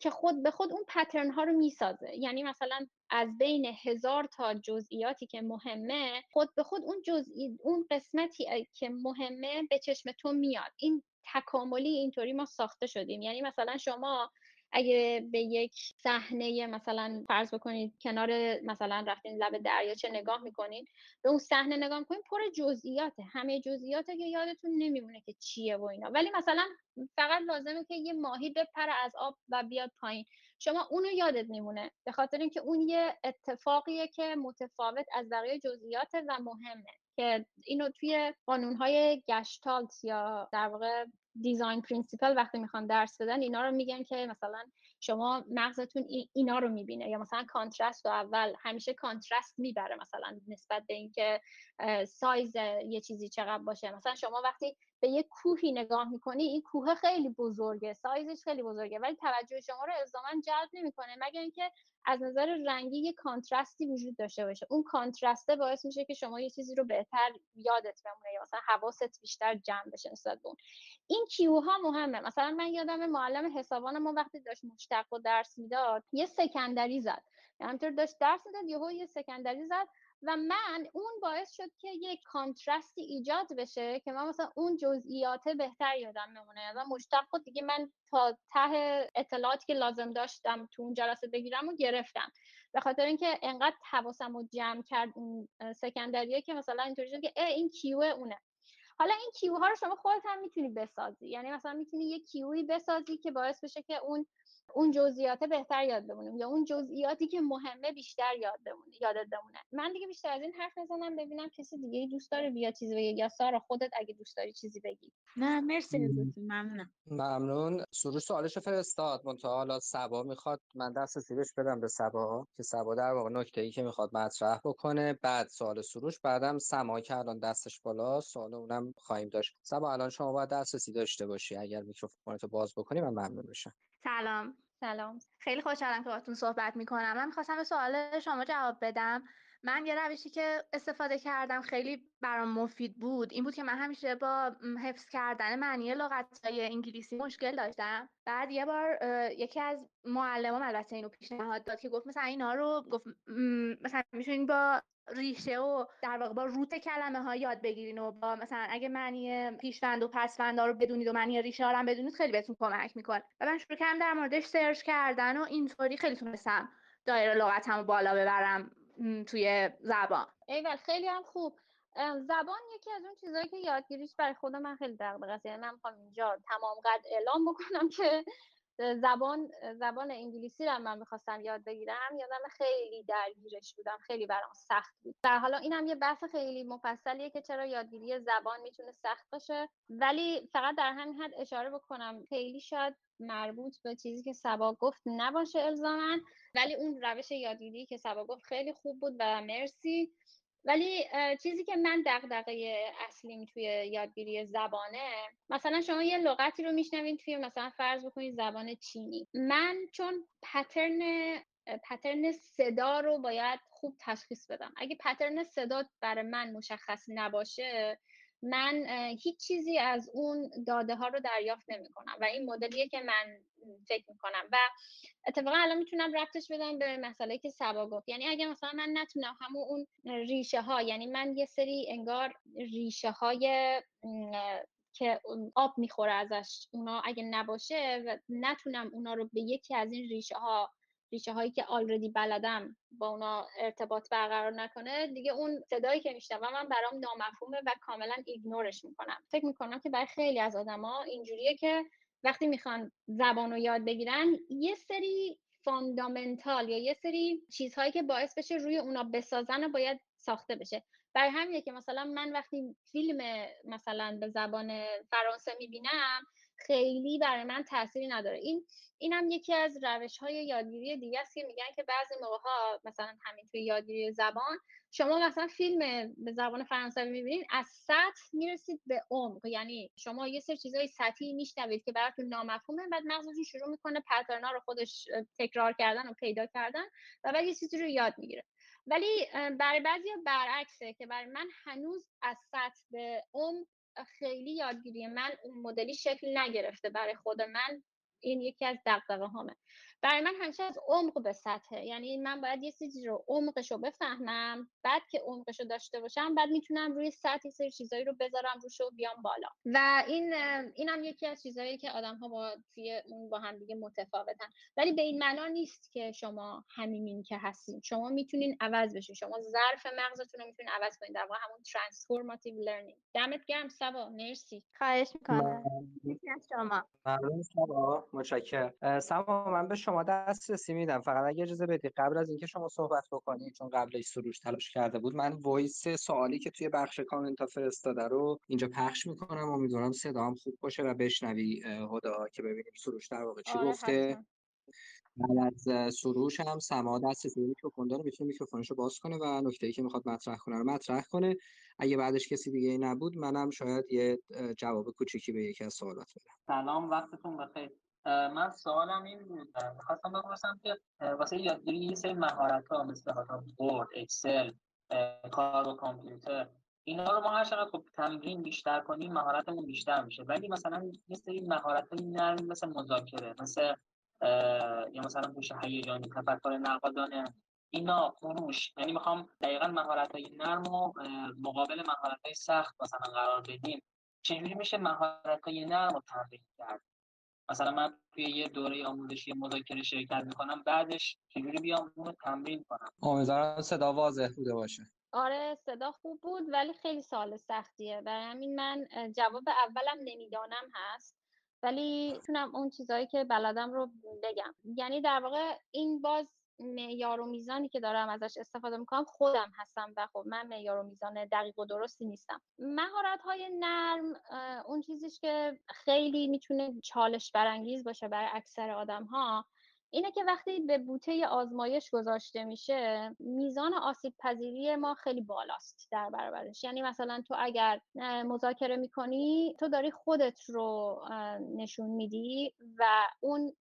که خود به خود اون پترن ها رو می‌سازه. یعنی مثلا از بین هزار تا جزئیاتی که مهمه خود به خود اون جزئی اون قسمتی که مهمه به چشم تو میاد. این تکاملی اینطوری ما ساخته شدیم. یعنی مثلا شما اگه به یک صحنه مثلا فرض بکنید کنار مثلا رفتین لب دریاچه نگاه می‌کنین به اون صحنه نگاه می‌کنین پر جزئیاته. همه جزئیاته که یادتون نمیمونه که چیه و اینا. ولی مثلا فقط لازمه که یه ماهی بپره از آب و بیاد پایین. شما اونو یادت میمونه. به خاطر اینکه اون یه اتفاقیه که متفاوت از بقیه جزئیات و مهمه. که اینو توی قانونهای گشتالت یا در واقع design principle وقتی می‌خوان درس بدن اینا رو میگن که مثلا شما مغزتون اینا رو می‌بینه یا مثلا contrast و اول همیشه contrast می‌بره مثلا نسبت به اینکه سایز یه چیزی چقدر باشه. مثلا شما وقتی به یه کوهی نگاه می‌کنی این کوه خیلی بزرگه سایزش خیلی بزرگه ولی توجه شما رو الزاما جلب نمی‌کنه مگر اینکه از نظر رنگی یه contrast ی وجود داشته باشه. اون contrast ه باعث میشه که شما یه چیزی رو بهتر یادت بمونه یا مثلا حواست بیشتر جمع بشه نسبت اون. این کیوها مهمه. مثلا من یادم معلم حسابان ما وقتی داشت مشتق و درس می‌داد یه سکندری زد. یعنی همینطور داشت درس می‌داد یهو یه سکندری زد و من اون باعث شد که یک کانترستی ایجاد بشه که من مثلا اون جزئیات بهتر یادم میمونه مثلا مشتق دیگه من تا ته اطلاعاتی که لازم داشتم تو اون جلسه بگیرم و گرفتم. به خاطر اینکه انقدر حواسم رو جمع کرد اون سکندریه که مثلا اینطوری شد که این کیو اونه. حالا این کیو ها رو شما خودت هم می‌تونی بسازی. یعنی مثلا می‌تونی یه کیوی بسازی که باعث بشه که اون اون جزئیات بهتر یاد بمونیم یا اون جزئیاتی که مهمه بیشتر یاد بمونه یادت بمونه. من دیگه بیشتر از این حرف نزنم ببینم کسی دیگه دوست داره بیا چیزی بگه یا سارا خودت اگه دوست داری چیزی بگی. نه مرسی ازتون ممنونم. ممنون. سروش سوالش فرستاد. منتها حالا سبا می‌خواد من دست زیرش بدم به سبا که سبا در واقع نکته ای که می‌خواد مطرح بکنه. بعد سوال سروش بعدم سما که الان دستش بالا سوال اونم خواهیم داشت. سبا الان شما باید دسترسی داشته باشی. اگر میکروفونتو باز بکنی من ممنون میشم. سلام. سلام. خیلی خوشحالم که باهاتون صحبت می‌کنم. من می‌خواستم به سوال شما جواب بدم. من یه روشی که استفاده کردم خیلی برام مفید بود این بود که من همیشه با حفظ کردن معنی لغت های انگلیسی مشکل داشتم. بعد یه بار یکی از معلمام البته اینو پیشنهاد داد که گفت مثلا اینا رو گفت مثلا میشونین با ریشه و در واقع با روت کلمه ها یاد بگیرین و با مثلا اگه معنی پیشوند و پسوند رو بدونید و معنی ریشه ها رو بدونید خیلی بهتون کمک می‌کنه. و من شروع کردم در موردش سرچ کردن و اینطوری خیلی تونستم دایره لغتم رو بالا ببرم توی زبان. ایول خیلی هم خوب. زبان یکی از اون چیزهایی که یادگیریش برای خود من خیلی دغدغه است. یعنی من می‌خوام اینجا تمام قد اعلام بکنم که زبان زبان انگلیسی رو من می‌خواستم یاد بگیرم یادم خیلی درگیرش بودم خیلی برام سخت بود. در حالا اینم یه بحث خیلی مفصلیه که چرا یادگیری زبان می‌تونه سخت باشه. ولی فقط در همین حد اشاره بکنم خیلی شاید مربوط به چیزی که سبا گفت نباشه الزاما. ولی اون روش یادگیری که سبا گفت خیلی خوب بود و مرسی. ولی چیزی که من دغدغه اصلیم توی یادگیری زبانه مثلا شما یه لغتی رو میشنوین توی مثلا فرض بکنید زبان چینی. من چون پترن پترن صدا رو باید خوب تشخیص بدم. اگه پترن صدا برای من مشخص نباشه من هیچ چیزی از اون داده ها رو دریافت نمی کنم و این مدلیه که من فکر می کنم و اتفاقا الان می‌تونم ربطش بدم به مسئله که سبا گفت. یعنی اگه مثلا من نتونم همون اون ریشه ها یعنی من یه سری انگار ریشه های که آب می‌خوره ازش اونا اگه نباشه و نتونم اونا رو به یکی از این ریشه ها ریشه هایی که آلردی بلدم با اونا ارتباط برقرار نکنه دیگه اون صدایی که میشنوم من برام نامفهومه و کاملا ایگنورش می‌کنم. فکر می‌کنم که برای خیلی از آدما اینجوریه که وقتی می‌خوان زبان رو یاد بگیرن یه سری فاندامنتال یا یه سری چیزهایی که باعث بشه روی اونا بسازن و باید ساخته بشه. برای همینه که مثلا من وقتی فیلم مثلا به زبان فرانسه می‌بینم خیلی برای من تاثیری نداره. این اینم یکی از روش های یادگیری دیگه است که میگن که بعضی موقع ها مثلا همین توی یادگیری زبان شما مثلا فیلم به زبان فرانسوی می‌بینید از سطح می‌رسید به عمق. یعنی شما یه سری چیزای سطحی میشنوید که براتون نامفهومه بعد مغزتون شروع می‌کنه پترنا رو خودش تکرار کردن و پیدا کردن و بعد یه چیزی رو یاد می‌گیره. ولی برای بعضی برعکسه که برای من هنوز از سطح به عمق خیلی یادگیری من اون مدلی شکل نگرفته برای خود من. این یکی از دقدقه هامه برای من همیشه از عمق به سطحه. یعنی من باید یه چیزی رو عمقش رو بفهمم بعد که عمقش رو داشته باشم بعد می‌تونم روی سطح سری چیزایی رو بذارم روش و بیام بالا. و این اینم یکی از چیزایی که آدم ها با توی اون با هم دیگه متفاوتن. ولی به این معنا نیست که شما همینین که هستین. شما می‌تونین عوض بشین. شما ظرف مغزتون رو می‌تونین عوض کنین. در واقع همون transformative learning دمت گرم سبا. مرسی. خواهش می‌کنم. شما. متشکرم. سما من به شما دسترسی میدم. فقط اگه اجازه بدی قبل از اینکه شما صحبت بکنید چون قبلش سروش تلاش کرده بود من voice سوالی که توی بخش کامنت ها فرستاده رو اینجا پخش می‌کنم. امیدوارم صدام خوب باشه و بشنوی هدا که ببینیم سروش در واقع چی آره گفته. بعد از سروش هم سما دست توی میکروفون داره می‌تونه میکروفونش رو باز کنه و نکته ای که می‌خواد مطرح کنه رو مطرح کنه. اگه بعدش کسی دیگه ای نبود منم شاید یه جواب کوچیکی به یکی از سوالات بدم. سلام وقتتون بخیر. من سوالم این بود. می‌خواستم بپرسم که واسه یادگیری یه سری مهارت ها مثل حالا ورد اکسل کار با کامپیوتر اینا رو ما هر چقدر خب تمرین بیشتر کنیم مهارتمون بیشتر میشه. ولی مثلا یه سری مهارت های نرم مثل مذاکره مثل یا مثلا هوش هیجانی تفکر نقادانه اینا فروش یعنی می‌خوام دقیقا مهارت های نرم و مقابل مهارت های سخت مثلا قرار بدیم. چجوری میشه مهارت های نرم رو تمرین کرد؟ مثلا من توی یه دوره آموزشی مذاکره شرکت می‌کنم بعدش چجوری بیام اون رو تمرین کنم؟ امیدوارم صدا واضح بوده باشه. آره صدا خوب بود ولی خیلی سال سختیه. برای همین من جواب اولم نمی‌دانم هست ولی می‌تونم اون چیزهایی که بلدم رو بگم. یعنی در واقع این باز معیار و میزانی که دارم ازش استفاده می‌کنم خودم هستم و خب من معیار و میزان دقیق و درستی نیستم. مهارت های نرم اون چیزیش که خیلی می‌تونه چالش برانگیز باشه برای اکثر آدم ها اینه که وقتی به بوته آزمایش گذاشته میشه میزان آسیب پذیری ما خیلی بالاست در برابرش. یعنی مثلا تو اگر مذاکره می‌کنی تو داری خودت رو نشون میدی و اون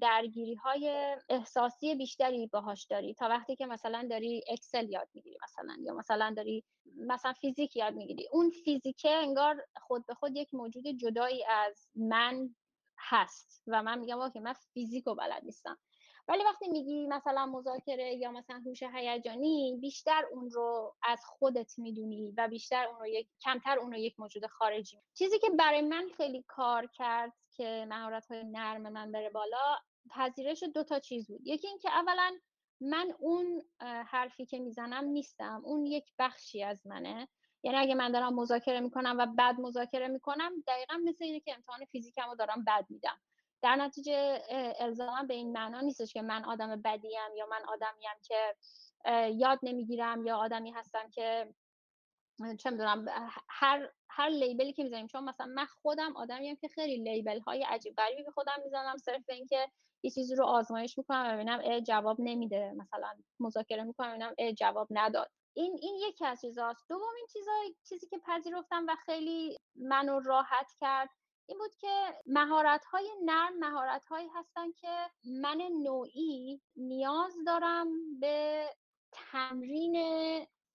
درگیری های احساسی بیشتری باهاش داری. تا وقتی که مثلا داری اکسل یاد می‌گیری مثلا یا مثلا داری مثلا فیزیک یاد می‌گیری. اون فیزیکه انگار خود به خود یک موجود جدایی از من هست و من میگم okay من فیزیکو بلد نیستم. ولی وقتی میگی مثلا مذاکره یا مثلا هوش هیجانی بیشتر اون رو از خودت می‌دونی و بیشتر اون رو یک کمتر اون رو یک موجود خارجی. چیزی که برای من خیلی کار کرد که مهارت های نرم من بره بالا پذیرش دو تا چیز بود. یکی اینکه اولا من اون حرفی که می‌زنم نیستم. اون یک بخشی از منه. یعنی اگه من دارم مذاکره می‌کنم و بد مذاکره می‌کنم دقیقا مثل اینه که امتحان فیزیکم رو دارم بد میدم. در نتیجه الزاما به این معنا نیستش که من آدم بدیم یا من آدمیم که یاد نمی‌گیرم یا آدمی هستم که چه می‌دونم هر هر لیبلی که می‌زنیم. چون مثلا من خودم آدمیم که خیلی لیبل های عجیب غریبی به خودم می‌زنم صرف اینکه یه چیزی رو آزمایش می‌کنم و ببینم جواب نمیده. مثلا مذاکره می‌کنم ببینم جواب نداد. این این یکی از چیزاست. دومین چیزای چیزی که پذیرفتم و خیلی منو راحت کرد این بود که مهارت های نرم مهارت هایی هستن که من نوعی نیاز دارم به تمرین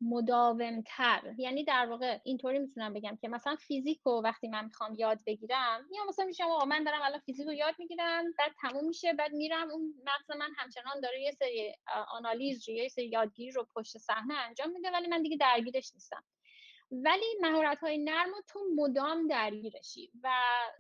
مداومتر. یعنی در واقع اینطوری می‌تونم بگم که مثلا فیزیک رو وقتی من می‌خوام یاد بگیرم یا مثلا میشم آقا من دارم الان فیزیک رو یاد می‌گیرم بعد تموم میشه بعد میرم اون مغز من همچنان داره یه سری آنالیز رو یه سری یادگیری رو پشت صحنه انجام میده ولی من دیگه درگیرش نیستم. ولی مهارت های نرم تو مدام درگیرشی و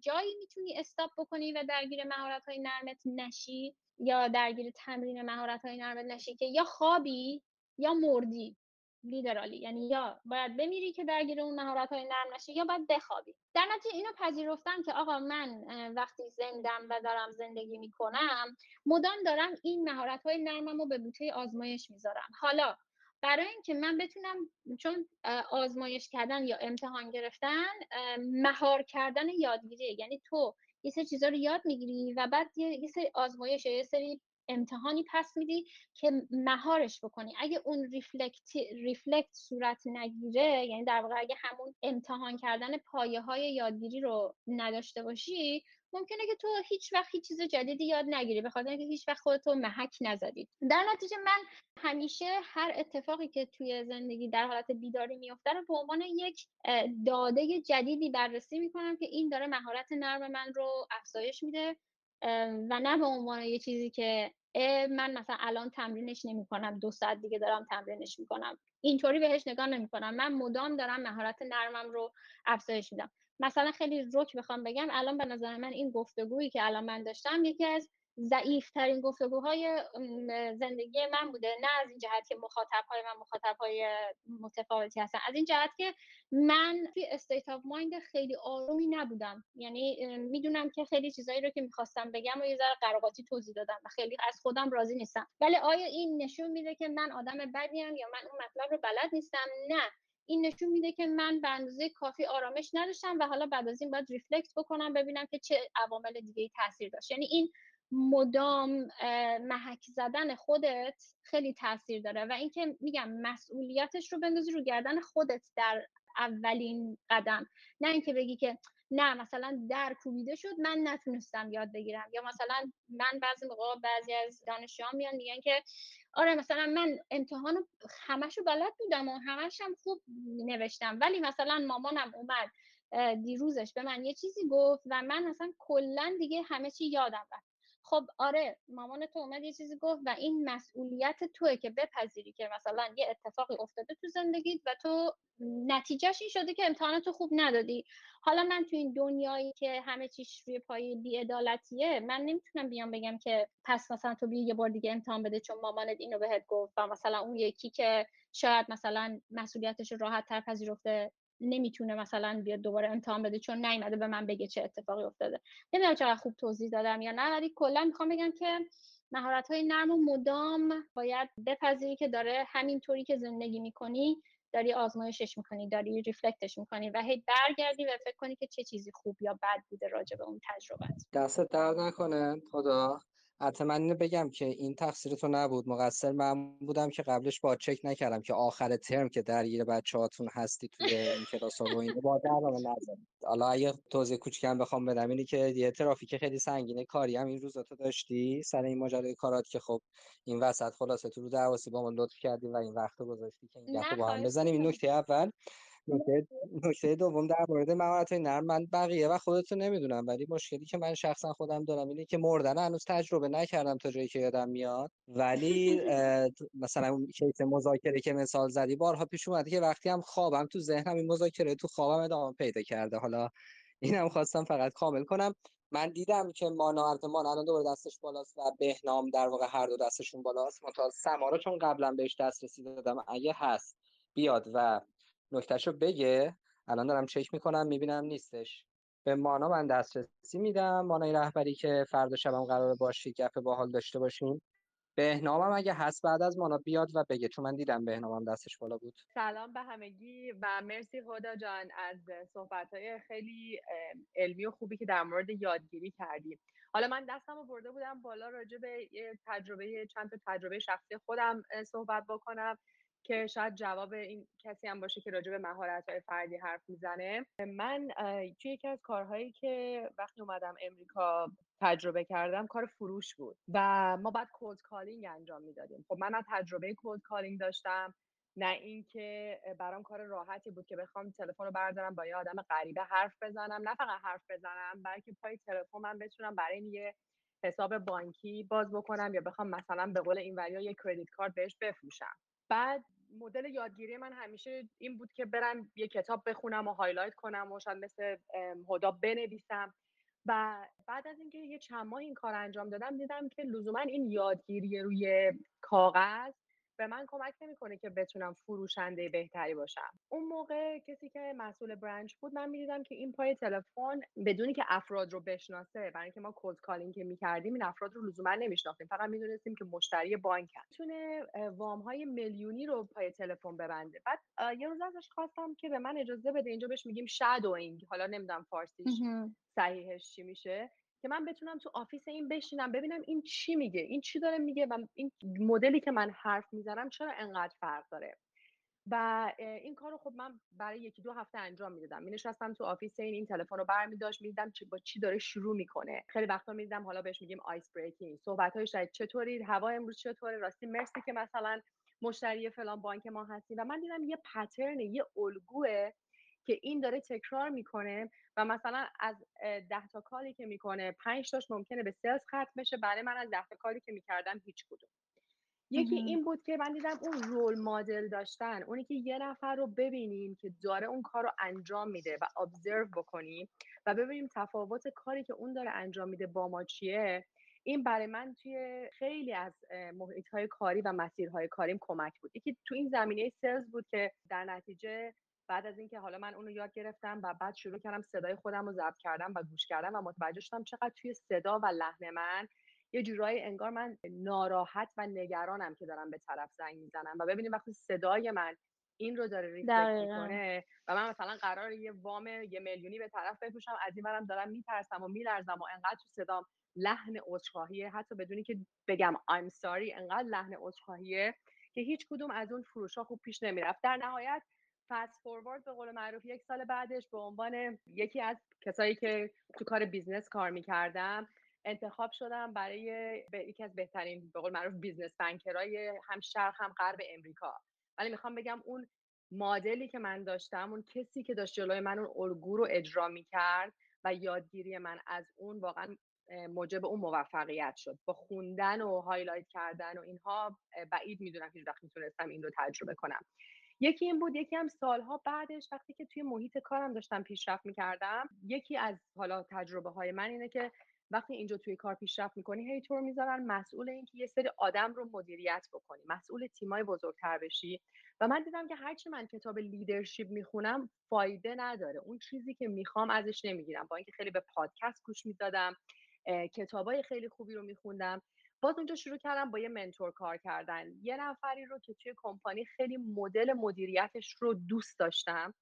جایی می‌تونی استاپ بکنی و درگیر مهارت های نرمت نشی یا درگیر تمرین مهارت های نرمت نشی که یا خوابی یا مردی. لیدرالی یعنی یا باید بمیری که درگیر اون مهارت های نرم نشی یا باید بخوابی. در نتیجه اینو پذیرفتم که آقا من وقتی زندم و دارم زندگی می‌کنم مدام دارم این مهارت های نرمم رو به بوته آزمایش می‌ذارم. حالا برای اینکه من بتونم چون آزمایش کردن یا امتحان گرفتن مهار کردن یادگیری یعنی تو یه سری چیزا رو یاد می‌گیری و بعد یه سری آزمایش یه سری امتحانی پس میدی که مهارش بکنی. اگه اون ریفلکت ریفلکت صورت نگیره یعنی در واقع اگه همون امتحان کردن پایه های یادگیری رو نداشته باشی ممکنه که تو هیچ وقت هیچ چیز جدیدی یاد نگیری به خاطر اینکه هیچ وقت خودتو محک نزدی. در نتیجه من همیشه هر اتفاقی که توی زندگی در حالت بیداری میفته رو به عنوان یک داده جدیدی بررسی می‌کنم که این داره مهارت نرم من رو افزایش میده. و نه به عنوان یه چیزی که من مثلا الان تمرینش نمی کنم دو ساعت دیگه دارم تمرینش می‌کنم. اینطوری بهش نگاه نمی کنم من مدام دارم مهارت نرمم رو افزایش میدم. مثلا خیلی رک بخوام بگم الان به نظر من این گفتگویی که الان من داشتم یکی از ضعیفترین گفتگوهای زندگی من بوده. نه از این جهت که مخاطب های من مخاطب های متفاوتی هستن. از این جهت که من توی state of mind خیلی آرومی نبودم. یعنی می‌دونم که خیلی چیزایی رو که می‌خواستم بگم و یه ذره قر و قاطی توضیح دادم و خیلی از خودم راضی نیستم. ولی آیا این نشون میده که من آدم بدیم یا من اون مطلب رو بلد نیستم؟ نه. این نشون میده که من به اندازه کافی آرامش نداشتم و حالا بعد از این باید ریفلکت بکنم ببینم که چه عوامل دیگه تاثیر داشت. یعنی این مدام محک زدن خودت خیلی تاثیر داره و اینکه میگم مسئولیتش رو بندازی رو گردن خودت در اولین قدم. نه اینکه بگی که نه مثلا در کوبیده شد من نتونستم یاد بگیرم. یا مثلا من بعضی موقع بعضی از دانشجویان میان میگن که آره مثلا من امتحان همش رو بلد بودم و همش هم خوب نوشتم ولی مثلا مامانم اومد دیروزش به من یه چیزی گفت و من مثلا کلا دیگه همه چی یادم رفت. خب آره مامان تو اومد یه چیزی گفت و این مسئولیت توه که بپذیری که مثلا یه اتفاقی افتاده تو زندگیت و تو نتیجهش این شده که امتحاناتو خوب ندادی. حالا من تو این دنیایی که همه چیش روی پای بیعدالتیه من نمی‌تونم بیام بگم که پس مثلا تو بیا یه بار دیگه امتحان بده چون مامانت اینو بهت گفت و مثلا اون یکی که شاید مثلا مسئولیتش راحت تر پذیرفته. نمی‌تونه مثلا بیاد دوباره امتحان بده چون نیومده به من بگه چه اتفاقی افتاده. نمی‌دونم چقدر خوب توضیح دادم یا نه ولی کلا می‌خوام بگم که مهارت های نرم و مدام باید بپذیری که داره همینطوری که زندگی می‌کنی داری آزمایشش می‌کنی داری ریفلکتش می‌کنی و هی برگردی و فکر کنی که چه چیزی خوب یا بد بوده راجع به اون تجربت دستت درد نکنه خدا؟ حتی من اینو بگم که این تقصیر تو نبود. مقصر من بودم که قبلش با چک نکردم که آخر ترم که درگیر بچه هاتون هستی توی این کلاس ها و این با درم نزد حالا اگه توضیح کوچکم بخوام بدم اینی که یه ترافیک خیلی سنگینه کاری هم این روزا تو داشتی؟ سر این ماجرای کارات که خب این وسط خلاصه تو رو درواسی با من لطف کردی و این وقت گذاشتی که این با هم بزنیم. این نکته اول نکته دوم در مورد مهارت نرم من بقیه و خودتون نمی‌دونم ولی مشکلی که من شخصا خودم دارم اینه که مردن هنوز تجربه نکردم تا جایی که یادم میاد. ولی مثلا کیس مذاکره که مثال زدی بارها پیش اومده که وقتی هم خوابم تو ذهنم این مذاکره تو خوابم ادامه پیدا کرده. حالا اینم خواستم فقط کامل کنم. من دیدم که مانا ارتمان الان دوباره دستش بالاست و بهنام در واقع هر دو دستشون بالاست. متا سمارا چون قبلا بهش دسترسی دادم اگه هست بیاد و نکتهشو بگه. الان دارم چک می‌کنم می‌بینم نیستش. به مانا من دسترسی میدم. مانای رهبری که فردا شبم قرار باشی گپ باحال داشته باشیم. بهنامم اگه هست بعد از مانا بیاد و بگه چون من دیدم بهنامم دستش بالا بود. سلام به همگی و مرسی هدا جان از صحبت های خیلی علمی و خوبی که در مورد یادگیری کردیم. حالا من دستم رو برده بودم بالا راجع به تجربه چند تا تجربه شخصی خودم صحبت بکنم. که شاید جواب این کسی هم باشه که راجع به مهارت های فردی حرف می‌زنه. من توی یکی از کارهایی که وقتی اومدم امریکا تجربه کردم کار فروش بود و ما باید cold calling انجام می‌دادیم. خب من تجربه cold calling داشتم نه اینکه برام کار راحتی بود که بخوام تلفن رو بردارم با یه آدم غریبه حرف بزنم. نه فقط حرف بزنم بلکه پای تلفن من بتونم برای یه حساب بانکی باز بکنم یا بخوام مثلا به قول این وریا یه credit card بهش بفروشم. بعد مدل یادگیری من همیشه این بود که برم یه کتاب بخونم و highlight کنم و شاید مثل هدا بنویسم. و بعد از اینکه یه چند ماه این کار انجام دادم دیدم که لزوما این یادگیری روی کاغذ به من کمک نمی‌کنه که بتونم فروشنده بهتری باشم. اون موقع کسی که مسئول branch بود من می‌دیدم که این پای تلفن بدون اینکه افراد رو بشناسه. برای اینکه ما cold calling که می‌کردیم این افراد رو لزوما نمیشناختیم. فقط می‌دونستیم که مشتری بانک می‌تونه وام های میلیونی رو پای تلفن ببنده. بعد یه روز ازش خواستم که به من اجازه بده. اینجا بهش میگیم shadowing. حالا نمی‌دونم فارسیش صحیحش چی میشه. که من بتونم تو office این بشینم ببینم این چی میگه این چی داره میگه و این مدلی که من حرف می‌زنم چرا انقدر فرق داره. و این کارو خب من برای یکی دو هفته انجام می‌دادم. می نشستم تو office این این تلفن رو برمیداشت می‌دیدم با چی داره شروع می‌کنه. خیلی وقتا می‌دیدم حالا بهش میگیم ice breaking صحبت های شاید چطوری هوا امروز چطوره راستی مرسی که مثلا مشتری فلان بانک ما هستیم و من دیدم یه پترن یه الگوه که این داره تکرار می‌کنه و مثلا از ده تا کاری که می‌کنه پنج تاش ممکنه به سلز ختم بشه. برای من از ده تا کاری که می‌کردم هیچ کدوم. یکی این بود که من دیدم اون رول مدل داشتن اونی که یه نفر رو ببینیم که داره اون کار رو انجام میده و ابزرو بکنیم و ببینیم تفاوت کاری که اون داره انجام میده با ما چیه. این برای من توی خیلی از محیط های کاری و مسیرهای کاریم کمک بود. یکی تو این زمینه سلز بود که در نتیجه بعد از اینکه حالا من اونو یاد گرفتم و بعد شروع کردم صدای خودم رو ضبط کردم و گوش کردم و متوجه شدم چقدر توی صدا و لحن من یه جورایی انگار من ناراحت و نگرانم که دارم به طرف زنگ می‌زنم. و ببینیم وقتی صدای من این رو داره ریفلکت می‌کنه و من مثلا قرار یه وام یه میلیونی به طرف بفروشم از این برم دارم میترسم و میلرزم و انقدر تو صدام لحن عذرخواهیه. حتی بدونی که بگم I'm sorry انقدر لحن عذرخواهیه که هیچ کدوم از اون فروش ها خوب پیش نمی‌رفت. در نهایت fast forward به قول معروف یک سال بعدش به عنوان یکی از کسایی که تو کار business کار می‌کردم انتخاب شدم برای یکی از بهترین به قول معروف business banker ای هم شرق هم غرب امریکا. ولی می‌خوام بگم اون مدلی که من داشتم اون کسی که داشت جلوی من اون الگو رو اجرا می‌کرد و یادگیری من از اون واقعا موجب اون موفقیت شد. با خوندن و هایلایت کردن و اینها بعید می‌دونم هیچ وقت می‌تونستم این رو تجربه کنم. یکی این بود یکی هم سالها بعدش وقتی که توی محیط کارم داشتم پیشرفت می‌کردم یکی از حالا تجربه های من اینه که وقتی اینجا توی کار پیشرفت می‌کنی هی تو می‌ذارن مسئول این که یه سری آدم رو مدیریت بکنی مسئول تیمای بزرگتر بشی. و من دیدم که هرچی من کتاب leadership می‌خونم فایده نداره. اون چیزی که می‌خوام ازش نمی‌گیرم. با اینکه خیلی به پادکست گوش می‌دادم کتابای خیلی خوبی رو میخوندم. باز اونجا شروع کردم با یه mentor کار کردن. یه نفری رو که توی کمپانی خیلی مدل مدیریتش رو دوست داشتم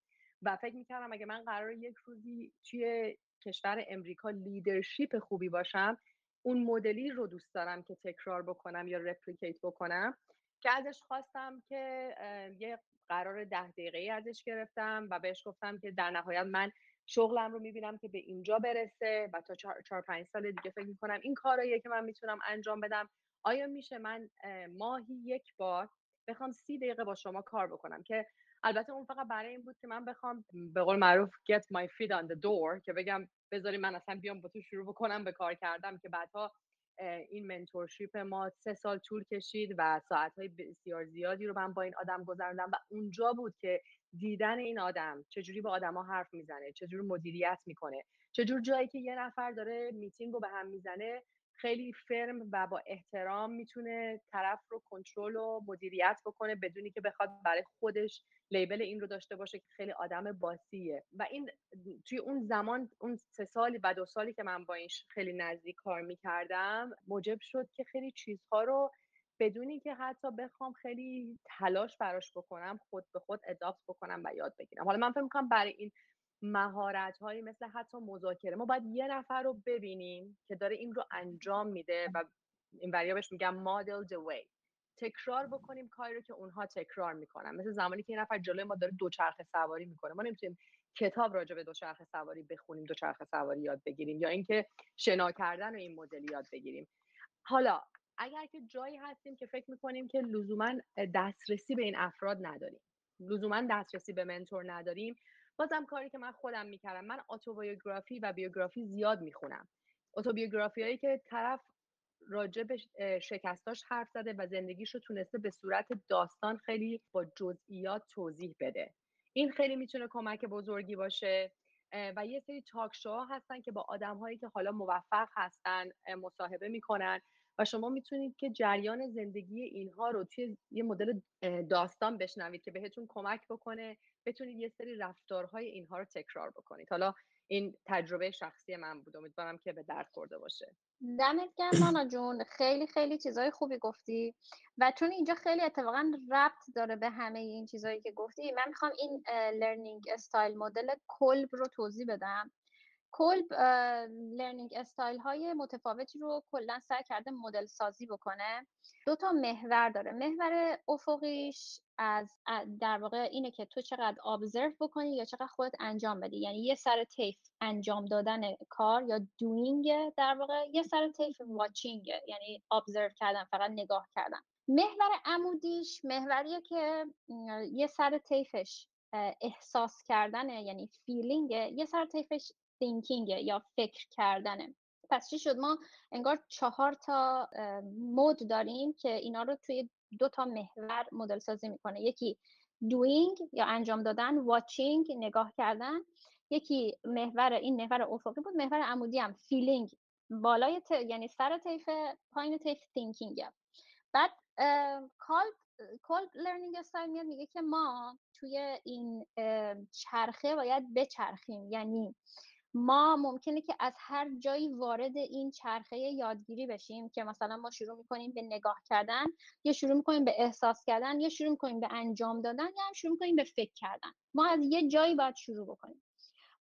و فکر می‌کردم اگه من قرار یک روزی توی کشور امریکا leadership خوبی باشم اون مدلی رو دوست دارم که تکرار بکنم یا replicate بکنم که ازش خواستم که یه قرار ده دقیقه ازش گرفتم و بهش گفتم که در نهایت من شغلم رو می‌بینم که به اینجا برسه و تا چهار, پنج سال دیگه فکر می‌کنم این کاراییه که من می‌تونم انجام بدم. آیا میشه من ماهی یک بار بخوام سی دقیقه با شما کار بکنم؟ که البته اون فقط برای این بود که من بخوام به قول معروف get my feet on the door که بگم بذاری من اصلا بیام با تو شروع بکنم به کار کردم که بعدها این منتورشیپ ما سه سال طول کشید و ساعتهای بسیار زیادی رو من با این آدم گذروندم و اونجا بود که دیدن این آدم چجوری با آدما حرف می‌زنه چجوری مدیریت می‌کنه چجور جایی که یه نفر داره میتینگ رو به هم می‌زنه خیلی فرم و با احترام می‌تونه طرف رو کنترل و مدیریت بکنه بدونی که بخواد برای خودش لیبل این رو داشته باشه که خیلی آدم باسیه. و این توی اون زمان اون سه سالی و دو سالی که من با این خیلی نزدیک کار می‌کردم موجب شد که خیلی چیزها رو بدونی که حتی بخوام خیلی تلاش براش بکنم خود به خود اداپت بکنم و یاد بگیرم. حالا من فکر می‌کنم برای این مهارت هایی مثل حتی مذاکره. ما باید یه نفر رو ببینیم که داره این رو انجام میده و این بهش میگم مدل the way. تکرار بکنیم کاری رو که اونها تکرار می‌کنن. مثل زمانی که یه نفر جلوی ما داره دوچرخه سواری می‌کنه. ما نمی‌تونیم کتاب راجع به دوچرخه سواری بخونیم دوچرخه سواری یاد بگیریم یا اینکه شنا کردن و این مدلی یاد بگیریم. حالا اگر که جایی هستیم که فکر می‌کنیم که لزوما دسترسی به این افراد نداریم لزوما دسترسی به منتور نداریم بازم کاری که من خودم می‌کردم من اتوبیوگرافی و بیوگرافی زیاد می‌خونم. اتوبیوگرافی هایی که طرف راجع به شکستاش حرف زده و زندگیش رو تونسته به صورت داستان خیلی با جزئیات توضیح بده. این خیلی می‌تونه کمک بزرگی باشه. و یه سری تاک هستن که با آدم هایی که حالا موفق هستن مصاحبه می‌کنن و شما می‌تونید که جریان زندگی اینها رو توی یه مدل داستان بشنوید که بهتون کمک بکنه بتونید یه سری رفتارهای اینها رو تکرار بکنید. حالا این تجربه شخصی من بود. امیدوارم که به درد خورده باشه. دمت گرم مانا جون. خیلی خیلی چیزای خوبی گفتی و چون اینجا خیلی اتفاقا ربط داره به همه این چیزایی که گفتی من می‌خوام این learning style مدل Kolb رو توضیح بدم. Kolb learning style های متفاوتی رو کلا سعی کرده مدل سازی بکنه. دو تا محور داره. محور افقیش از در واقع اینه که تو چقدر observe بکنی یا چقدر خودت انجام بدی. یعنی یه سر طیف انجام دادن کار یا doing در واقع یه سر طیف watching یعنی observe کردن فقط نگاه کردن. محور عمودیش محوریه که یه سر طیفش احساس کردنه یعنی feeling یه سر طیفش thinking یا فکر کردنه. پس چی شد؟ ما انگار چهار تا mode داریم که اینا رو توی دو تا محور مدل سازی می‌کنه. یکی doing یا انجام دادن watching نگاه کردن. یکی محور این محور افقی بود محور عمودی هم feeling. بالای ت... یعنی سر طیف پایین طیف thinking بعد کالب کالب لرنینگ استایل میاد میگه که ما توی این چرخه باید بچرخیم. یعنی ما ممکنه که از هر جایی وارد این چرخه یادگیری بشیم که مثلا ما شروع می‌کنیم به نگاه کردن یا شروع می‌کنیم به احساس کردن یا شروع می‌کنیم به انجام دادن یا هم شروع می‌کنیم به فکر کردن. ما از یه جایی باید شروع بکنیم.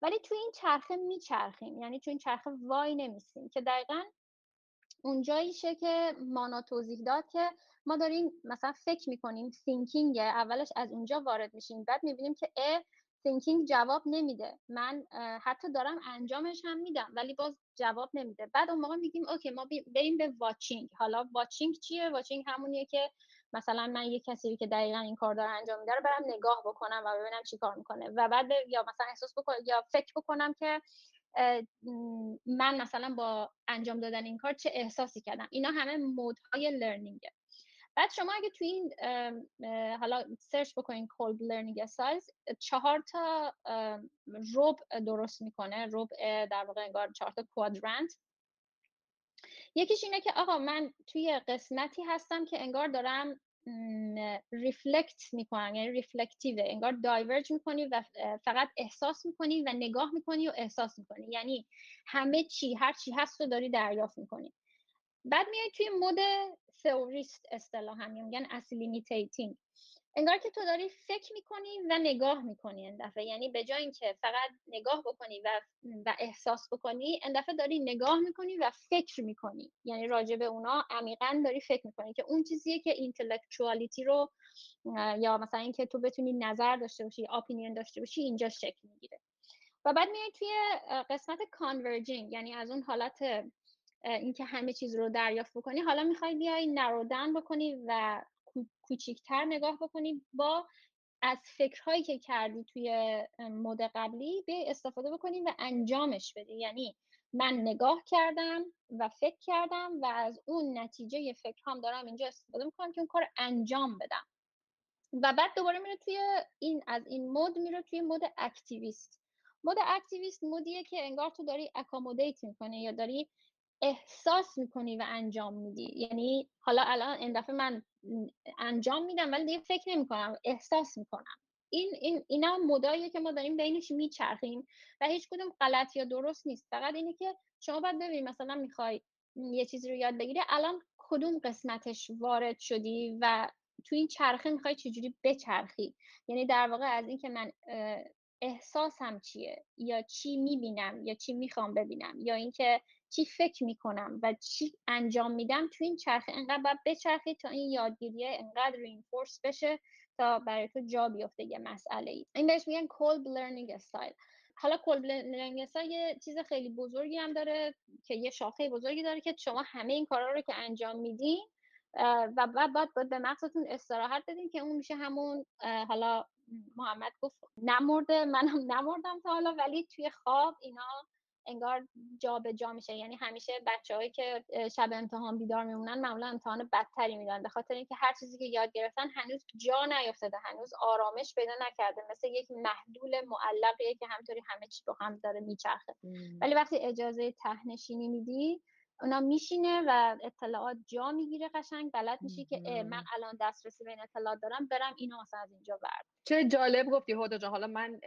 ولی توی این چرخه میچرخیم یعنی توی این چرخه وای نمیسیم که دقیقا اون جاییشه که مانا توضیح داد که ما داریم مثلا فکر می‌کنیم thinking اولش از اونجا وارد میشیم بعد می‌بینیم که thinking جواب نمیده. من حتی دارم انجامش هم میدم ولی باز جواب نمیده. بعد اون موقع میگیم OK ما بریم به watching حالا watching چیه؟ watching همونیه که مثلا من یه کسی که دقیقا این کار داره انجام میده رو برم نگاه بکنم و ببینم چی کار می‌کنه. و بعد یا مثلا احساس بکنم یا فکر بکنم که من مثلا با انجام دادن این کار چه احساسی کردم. اینا همه mode های learning ه بعد شما اگه تو این حالا سرچ بکنین Kolb learning styles چهار تا ربع درست می‌کنه. ربع در واقع انگار چهار تا quadrant یکیش اینه که آقا من توی قسمتی هستم که انگار دارم reflect می‌کنم یعنی reflective ه انگار diverge می‌کنی و فقط احساس می‌کنی و نگاه می‌کنی و احساس می‌کنی. یعنی همه چی هر چی هست رو داری دریافت می‌کنی. بعد میای توی mode theorist اصطلاحا میگن assimilating انگار که تو داری فکر می‌کنی و نگاه می‌کنی این دفعه. یعنی به جای اینکه فقط نگاه بکنی و, و احساس بکنی این دفعه داری نگاه می‌کنی و فکر می‌کنی. یعنی راجع به اونا عمیقا داری فکر می‌کنی که اون چیزیه که intellectuality رو یا مثلا اینکه تو بتونی نظر داشته باشی اپینین داشته باشی اینجا شکل می‌گیره. و بعد میای توی قسمت کانورجینگ یعنی از اون حالت اینکه همه چیز رو دریافت بکنی. حالا می‌خوای بیای نرودن بکنی و کوچیکتر نگاه بکنی با از فکرهایی که کردی توی مود قبلی به استفاده بکنی و انجامش بدی. یعنی من نگاه کردم و فکر کردم و از اون نتیجه فکر هم دارم اینجا استفاده می‌کنم که اون کار انجام بدم. و بعد دوباره میره توی این از این mode میره توی mode activist mode activist mode یه که انگار تو داری accommodate می‌کنه یا داری احساس می‌کنی و انجام میدی. یعنی حالا الان این دفعه من انجام میدم ولی دیگه فکر نمی‌کنم احساس می‌کنم. این این اینا mode اییه که ما داریم بینش میچرخیم و هیچ کدوم غلط یا درست نیست. فقط اینه که شما باید ببینید مثلا می‌خوای یه چیزی رو یاد بگیری الان کدوم قسمتش وارد شدی و تو این چرخه می‌خوای چجوری بچرخی؟ یعنی در واقع از اینکه من احساسم چیه؟ یا چی می‌بینم؟ یا چی می‌خوام ببینم؟ یا اینکه چی فکر می‌کنم و چی انجام میدم تو این چرخه؟ انقدر باید بچرخی تا این یادگیریه انقدر رینفورس بشه تا برای تو جا بیفته یه مسئله ای. این بهش میگن cold learning style. حالا کل لرنینگ یه چیز خیلی بزرگی هم داره که یه شاخه بزرگی داره که شما همه این کارا رو که انجام میدین و بعد باید, باید به مغزتون استراحت بدین که اون میشه همون حالا محمد گفت نمرده منم نمردم تا حالا ولی توی خواب اینا انگار جا به جا میشه. یعنی همیشه بچههایی که شب امتحان بیدار میمونن معمولا امتحان بدتری میدن. به خاطر اینکه هر چیزی که یاد گرفتن هنوز جا نیافتاده هنوز آرامش پیدا نکرده. مثل یک محلول معلقیه که همطوری همه چی رو هم داره میچرخه. ولی وقتی اجازه تهنشینی میدی اونا میشینه و اطلاعات جا می‌گیره قشنگ بلد میشی که من الان دسترسی به این اطلاعات دارم برم اینو مثلا از اینجا بردارم چه جالب گفتی هدا جان. حالا من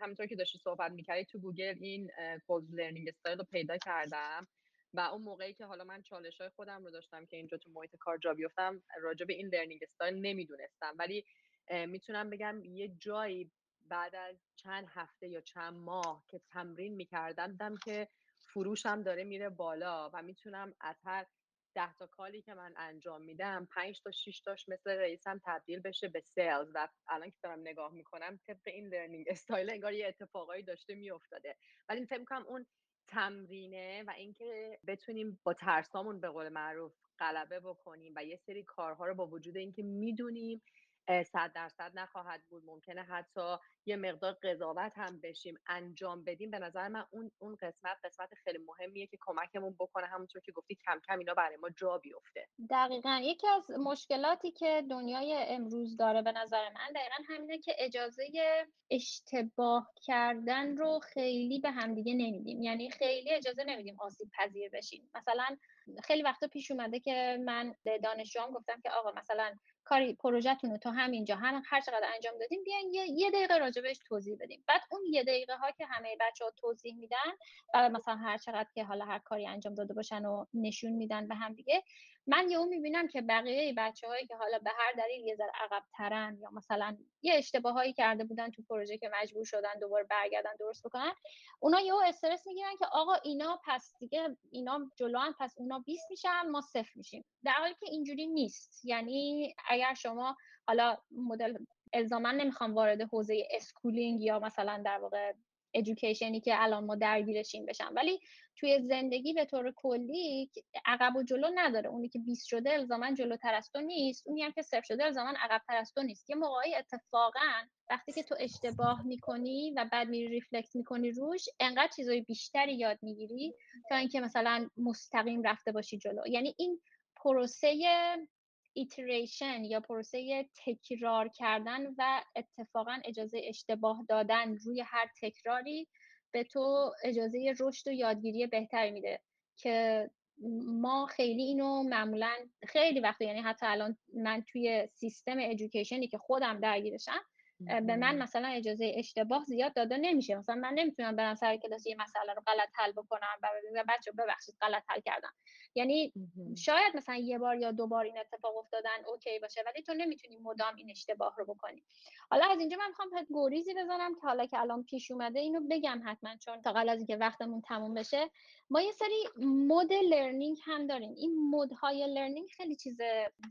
همونطور که داشتی صحبت می‌کردی تو گوگل این Kolb learning style رو پیدا کردم و اون موقعی که حالا من چالش های خودم رو داشتم که اینجا تو محیط کار جا بیفتم راجع به این learning style نمی‌دونستم. ولی می‌تونم بگم یه جایی بعد از چند هفته یا چند ماه که تمرین می‌کردم دیدم که فروشم داره میره بالا و می‌تونم از هر ده تا call ی که من انجام میدم پنج تا شیش تاش مثل رئیسم تبدیل بشه به sales و الان که دارم نگاه می‌کنم طبق این learning style انگار یه اتفاقایی داشته میافتاده. ولی فکر می‌کنم اون تمرینه و اینکه بتونیم با ترسامون به قول معروف غلبه بکنیم و یه سری کارها رو با وجود اینکه می‌دونیم صد درصد نخواهد بود. ممکنه حتی یه مقدار قضاوت هم بشیم انجام بدیم. به نظر من اون اون قسمت قسمت خیلی مهمیه که کمکمون بکنه. همونطور که گفتی کم کم اینا برای ما جا بیفته. دقیقا. یکی از مشکلاتی که دنیای امروز داره به نظر من دقیقا همینه که اجازه اشتباه کردن رو خیلی به همدیگه نمیدیم. یعنی خیلی اجازه نمیدیم آسیب پذیر بشیم. مثلا خیلی وقتا پیش اومده که من دانشجوام گفتم که آقا مثلا کاری پروژهتون رو تا همینجا هم هر چقدر انجام دادیم بیاین یه, یه دقیقه راجبش توضیح بدیم بعد اون یه دقیقه ها که همه بچه ها توضیح میدن و مثلا هر چقدر که حالا هر کاری انجام داده باشن و نشون میدن به هم دیگه من یهو می‌بینم که بقیه بچه هایی که حالا به هر دلیل یه ذره عقب ترن یا مثلا یه اشتباهایی کرده بودن تو پروژه که مجبور شدن دوباره برگردن درست بکنن اونا یهو استرس می‌گیرن که آقا اینا پس دیگه اینا جلوان پس اونا 20 میشن ما صفر میشیم. در حالی که اینجوری نیست. یعنی اگر شما حالا مدل الزاما نمی‌خوام وارد حوزه schooling یا مثلا در واقع education ی که الان ما درگیرشیم بشم ولی توی زندگی به طور کلی عقب و جلو نداره. اونی که 20 شده الزاما جلوتر از تو نیست. اونی هم که صفر شده الزاما عقبتر از تو نیست. یه موقعی اتفاقا وقتی که تو اشتباه می‌کنی و بعد میری reflect می‌کنی روش انقدر چیزای بیشتری یاد می‌گیری تا اینکه مثلا مستقیم رفته باشی جلو. یعنی این پروسه ایتریشن یا پروسه تکرار کردن و اتفاقا اجازه اشتباه دادن روی هر تکراری به تو اجازه رشد و یادگیری بهتری میده که ما خیلی اینو معمولا خیلی وقت یعنی حتی الان من توی سیستم ادویکیشنی که خودم درگیرشم به من مثلا اجازه اشتباه زیاد داده نمیشه. مثلا من نمی‌تونم برم سر کلاس یه مسئله رو غلط حل بکنم و بچه ببخشید غلط حل کردم. یعنی شاید مثلا یه بار یا دو بار این اتفاق افتادن okay باشه ولی تو نمی‌تونی مدام این اشتباه رو بکنی. حالا از اینجا من می‌خوام گریزی بزنم که حالا که الان پیش اومده اینو بگم حتما چون تا قبل از اینکه وقتمون تموم بشه. ما یه سری mode learning هم داریم. این mode های learning خیلی چیز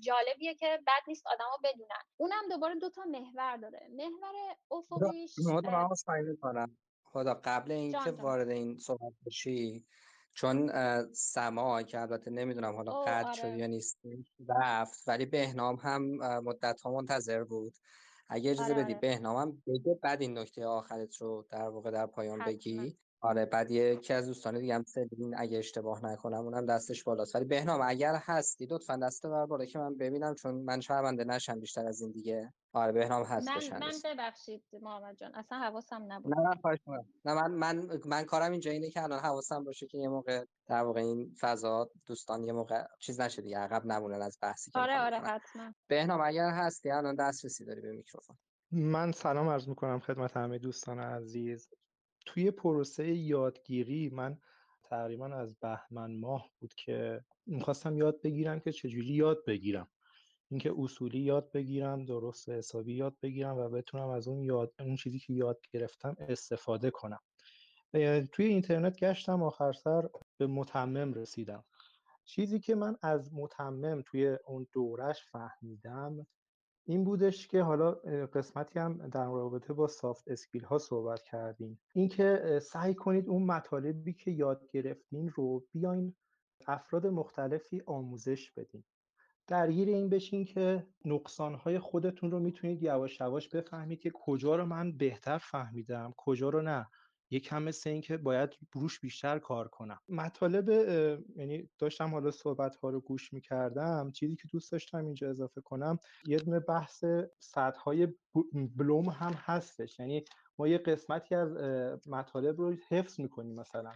جالبیه که بد نیست آدما بدونن. اونم دوباره دو تا محور داره. محور افقیش خدا قبل اینکه وارد این صحبت بشی چون سما که البته نمی‌دونم حالا قطع آره. شد یا نیست رفت ولی بهنام هم مدت ها منتظر بود. اگه اجازه آره بدی آره. بهنام هم بگه بعد این نکته آخرت رو در واقع در پایان بگی. آره بعد یکی از دوستان دیگه هم سلین اگه اشتباه نکنم اونم دستش بالاست. ولی بهنام اگر هستی لطفا دست بر بالا که من ببینم چون من شرمنده نشم بیشتر از این دیگه. آره بهنام هستش من من ببخشید محمد جان اصلا حواسم نبود. نه نه نه من من من کارم اینجا اینه که الان حواسم باشه که یه موقع در واقع این فضا دوستان یه موقع چیز نشه دیگه عقب نمونن از بحثی که آره آره حتما. بهنام اگر هستی الان دسترسی داری به میکروفون. من سلام عرض می‌کنم خدمت همه دوستان عزیز. توی پروسه یادگیری من تقریبا از بهمن ماه بود که می‌خواستم یاد بگیرم که چجوری یاد بگیرم. اینکه اصولی یاد بگیرم درست حسابی یاد بگیرم و بتونم از اون یاد اون چیزی که یاد گرفتم استفاده کنم. توی اینترنت گشتم آخر سر به متمم رسیدم. چیزی که من از متمم توی اون دورش فهمیدم این بودش که حالا قسمتی هم در رابطه با سافت اسکیل ها صحبت کردیم. اینکه سعی کنید اون مطالبی که یاد گرفتین رو بیاین افراد مختلفی آموزش بدین. درگیر این بشین که نقصانهای خودتون رو می‌تونید یواش یواش بفهمید که کجا رو من بهتر فهمیدم کجا رو نه. یکم مثل این که باید روش بیشتر کار کنم. مطالب یعنی داشتم حالا صحبت ها رو گوش می‌کردم چیزی که دوست داشتم اینجا اضافه کنم یه دونه بحث سطح های بلوم هم هستش. یعنی ما یه قسمتی از مطالب رو حفظ می‌کنیم مثلا.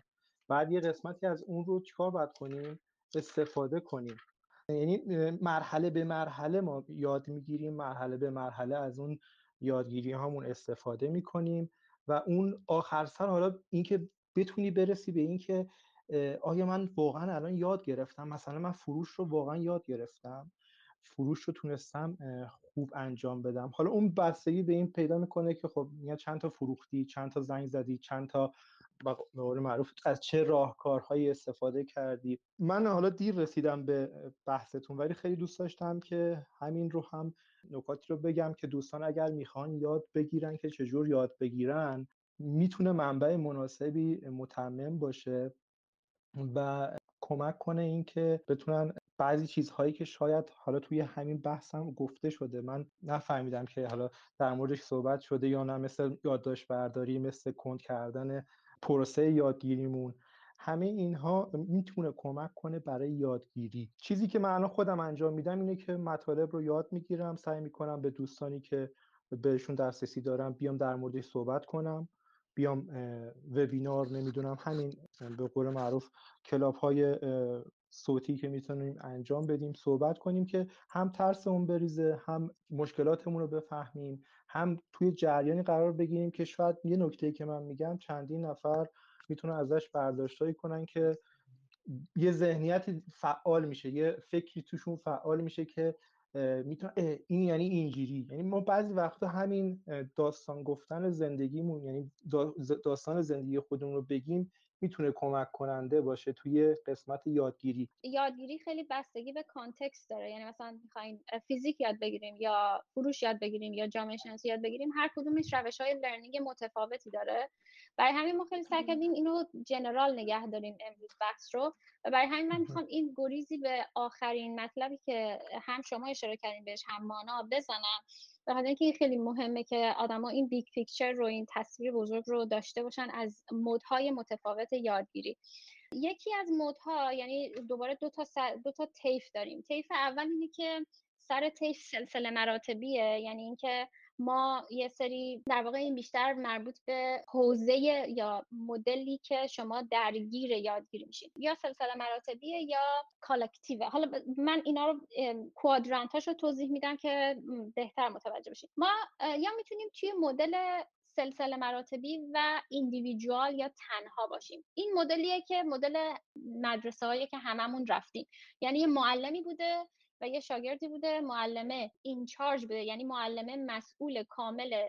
بعد یه قسمتی از اون رو چیکار باید کنیم؟ استفاده کنیم. یعنی مرحله به مرحله ما یاد می‌گیریم مرحله به مرحله از اون یادگیری هامون استفاده می‌کنیم. و اون آخر سر حالا اینکه بتونی برسی به اینکه آیا من واقعا الان یاد گرفتم؟ مثلا من فروش رو واقعا یاد گرفتم. فروش رو تونستم خوب انجام بدم. حالا اون بستگی به این پیدا می‌کنه که خب یا چند تا فروختی چند تا زنگ زدی چند تا به معروف از چه راهکارهایی استفاده کردی. من حالا دیر رسیدم به بحثتون ولی خیلی دوست داشتم که همین رو هم نکاتی رو بگم که دوستان اگر می‌خوان یاد بگیرن که چجور یاد بگیرن می‌تونه منبع مناسبی متمم باشه و کمک کنه اینکه بتونن بعضی چیزهایی که شاید حالا توی همین بحثم گفته شده من نفهمیدم که حالا در موردش صحبت شده یا نه مثل یادداشت برداری مثل کند کردن پروسه یادگیریمون همه اینها می‌تونه کمک کنه برای یادگیری. چیزی که من الان خودم انجام میدم اینه که مطالب رو یاد می‌گیرم سعی می‌کنم به دوستانی که بهشون دسترسی دارم بیام در موردش صحبت کنم بیام وبینار نمی‌دونم همین به قول معروف کلاب های صوتی که می‌تونیم انجام بدیم صحبت کنیم که هم ترس اون بریزه هم مشکلاتمون رو بفهمیم هم توی جریانی قرار بگیریم که شاید یه نکته که من میگم چندین نفر می‌تونه ازش برداشتایی کنن که یه ذهنیت فعال میشه یه فکری توشون فعال میشه که می‌تونه این یعنی اینجوری. یعنی ما بعضی وقتا همین داستان گفتن زندگیمون یعنی داستان زندگی خودمون رو بگیم می‌تونه کمک کننده باشه توی قسمت یادگیری. یادگیری خیلی بستگی به context داره. یعنی مثلا می‌خواین فیزیک یاد بگیریم یا فروش یاد بگیریم یا جامعه شناسی یاد بگیریم هر کدومش روش های learning متفاوتی داره. برای همین ما خیلی سعی کردیم اینو general نگه داریم امروز بحث رو. و برای همین من می‌خوام این گریزی به آخرین مطلبی که هم شما اشاره کردین بهش هم مانا بزنم. به خاطر اینکه خیلی مهمه که آدما این big picture رو این تصویر بزرگ رو داشته باشن از mode های متفاوت یادگیری. یکی از mode ها یعنی دوباره دو تا دو تا طیف داریم. طیف اول اینه که سر طیف سلسله مراتبیه یعنی اینکه ما یه سری در واقع این بیشتر مربوط به حوزه یا مدلی که شما درگیر یادگیری میشین. یا سلسله مراتبیه یا کالکتیوه. حالا من اینا رو کوادرانت رو توضیح میدم که بهتر متوجه بشین. ما یا می‌تونیم توی مدل سلسله مراتبی و ایندیویدوال یا تنها باشیم. این مدلیه که مدل مدرسه هایی که هممون رفتیم. یعنی یه معلمی بوده و یه شاگردی بوده معلمه اینچارج بوده یعنی معلمه مسئول کامل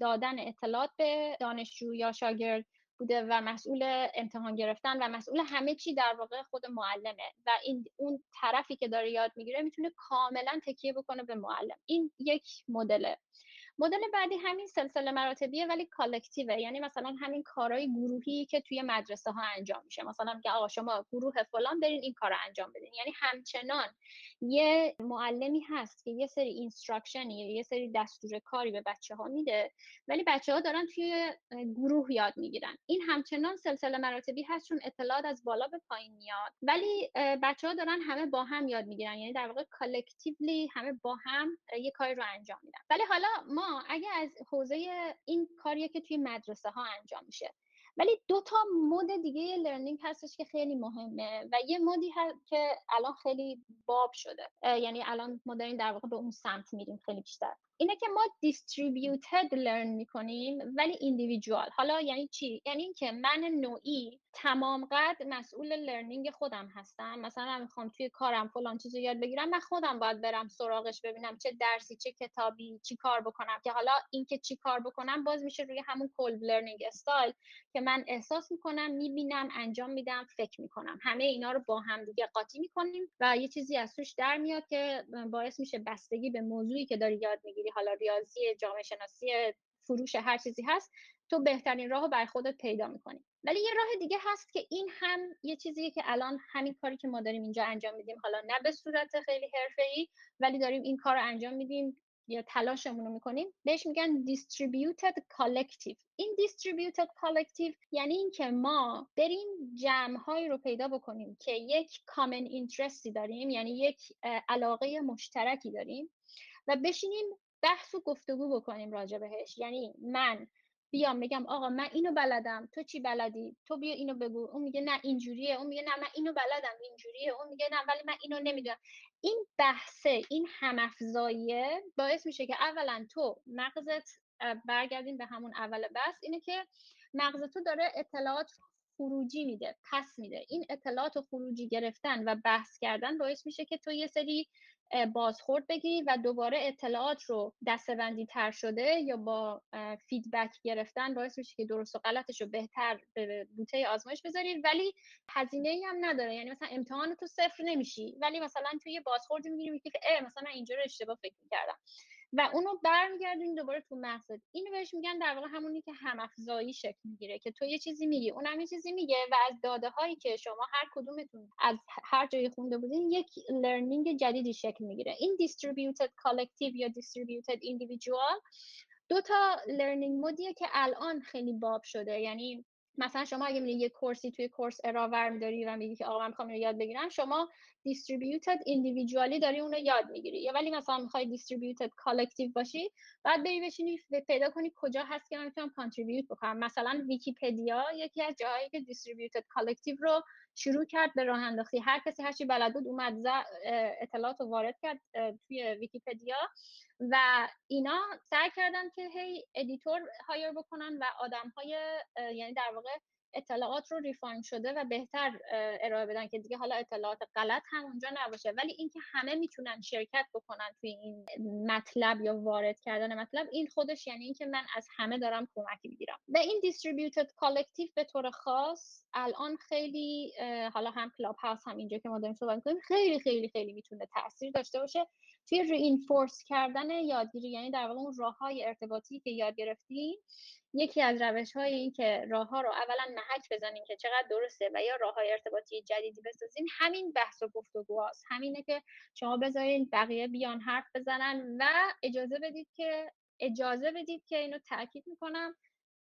دادن اطلاعات به دانشجو یا شاگرد بوده و مسئول امتحان گرفتن و مسئول همه چی در واقع خود معلمه. و این اون طرفی که داره یاد می‌گیره می‌تونه کاملا تکیه بکنه به معلم. این یک مدله. مدل بعدی همین سلسله مراتبیه ولی کالکتیوه. یعنی مثلا همین کارهای گروهی که توی مدرسه ها انجام میشه. مثلا میگه آقا شما گروه فلان برین این کار رو انجام بدین. یعنی همچنان یه معلمی هست که یه سری instruction یه سری دستور کاری به بچه ها میده ولی بچه ها دارن توی گروه یاد می‌گیرن. این همچنان سلسله مراتبی هست چون اطلاعات از بالا به پایین میاد. ولی بچه ها دارن همه با هم یاد می‌گیرن. یعنی در واقع collectively همه با هم یه کاری رو انجام میدن. ولی حالا ما اگه از حوزه این کاریه که توی مدرسه ها انجام میشه. ولی دو تا mode دیگه learning هستش که خیلی مهمه و یه mode ی هست که الان خیلی باب شده. یعنی الان ما داریم در واقع به اون سمت میریم خیلی بیشتر. اینه که ما distributed learn می‌کنیم ولی individual حالا یعنی چی؟ یعنی اینکه من نوعی تمام قد مسئول learning خودم هستم. مثلا می‌خوام توی کارم فلان چیزو یاد بگیرم من خودم باید برم سراغش ببینم چه درسی چه کتابی چی کار بکنم که حالا اینکه چی کار بکنم باز میشه روی همون Kolb learning style که من احساس می‌کنم می‌بینم انجام میدم فکر می‌کنم. همه اینا رو با هم دیگه قاطی می‌کنیم و یه چیزی از توش در میاد که باعث میشه بستگی به موضوعی که داری یاد می‌گیری حالا ریاضی جامعه شناسی فروش هر چیزی هست تو بهترین راه رو بر خودت پیدا می‌کنی. ولی یه راه دیگه هست که این هم یه چیزیه که الان همین کاری که ما داریم اینجا انجام میدیم. حالا نه به صورت خیلی حرفه‌ای ولی داریم این کار رو انجام میدیم یا تلاشمون رو می‌کنیم. بهش میگن distributed collective. این distributed collective یعنی اینکه ما بریم جمع رو پیدا بکنیم که یک common interesتی داریم یعنی یک علاقه مشترکی داریم و بشینیم بحث و گفتگو بکنیم راجع بهش. یعنی من بیام بگم آقا من اینو بلدم تو چی بلدی؟ تو بیا اینو بگو. اون میگه نه اینجوریه. اون میگه نه من اینو بلدم اینجوریه. اون میگه نه ولی من اینو نمی‌دونم. این بحثه این همافزاییه باعث میشه که اولا تو مغزت برگردیم به همون اول بحث اینه که مغز تو داره اطلاعات خروجی میده پس میده. این اطلاعات خروجی گرفتن و بحث کردن باعث میشه که تو یه سری بازخورد بگیری و دوباره اطلاعات رو دستبندی تر شده یا با فیدبک گرفتن باعث میشه که درست و غلطش رو بهتر به بوته آزمایش بذاری. ولی هزینه ای هم نداره. یعنی مثلا امتحان تو صفر نمیشی. ولی مثلا تو یه بازخوردی می‌گیری که مثلا من اینجا رو اشتباه فکر می‌کردم. و اونو برمیگردونی دوباره تو مغزت اینو بهش میگن در واقع همونی که همافزایی شکل می‌گیره که تو یه چیزی میگی اونم یه چیزی میگه و از داده هایی که شما هر کدومتون از هر جایی خونده بودین یک learning جدیدی شکل می‌گیره. این distributed collective یا distributed individual دو تا learning mode یه که الان خیلی باب شده. یعنی مثلا شما اگه میری یه course ی توی Coursera ور داری و میگی که آقا من می‌خوام یاد بگیرم شما distributed individual ی داری اونو یاد می‌گیری. یا ولی مثلا می‌خوای distributed collective باشی باید بری بشینی پیدا کنی کجا هست که من می‌تونم contribute بکنم. مثلا ویکیپدیا یکی از جاهایی که distributed collective رو شروع کرد به راه انداختن. هر کسی هرچی بلد بود اومد اطلاعات رو وارد کرد توی ویکیپدیا و اینا سعی کردن که هی editor hire بکنن و آدم های یعنی در واقع اطلاعات رو refine شده و بهتر ارائه بدن که دیگه حالا اطلاعات غلط هم اونجا نباشه. ولی اینکه همه می‌تونن شرکت بکنن توی این مطلب یا وارد کردن مطلب این خودش یعنی اینکه من از همه دارم کمک می‌گیرم. و این distributed collective به طور خاص الان خیلی حالا هم کلاب هاوس هم اینجا که ما داریم صحبت کنیم خیلی خیلی خیلی می‌تونه تاثیر داشته باشه توی رینفورس کردن یادگیری. یعنی در واقع اون راه های ارتباطی که یاد گرفتیم یکی از روش های این که راه ها رو اولا محک بزنیم که چقدر درسته و یا راه های ارتباطی جدیدی بسازیم همین بحث و گفتگوهاست همینه که شما بذارین بقیه بیان حرف بزنن و اجازه بدید که اجازه بدید که اینو تاکید می‌کنم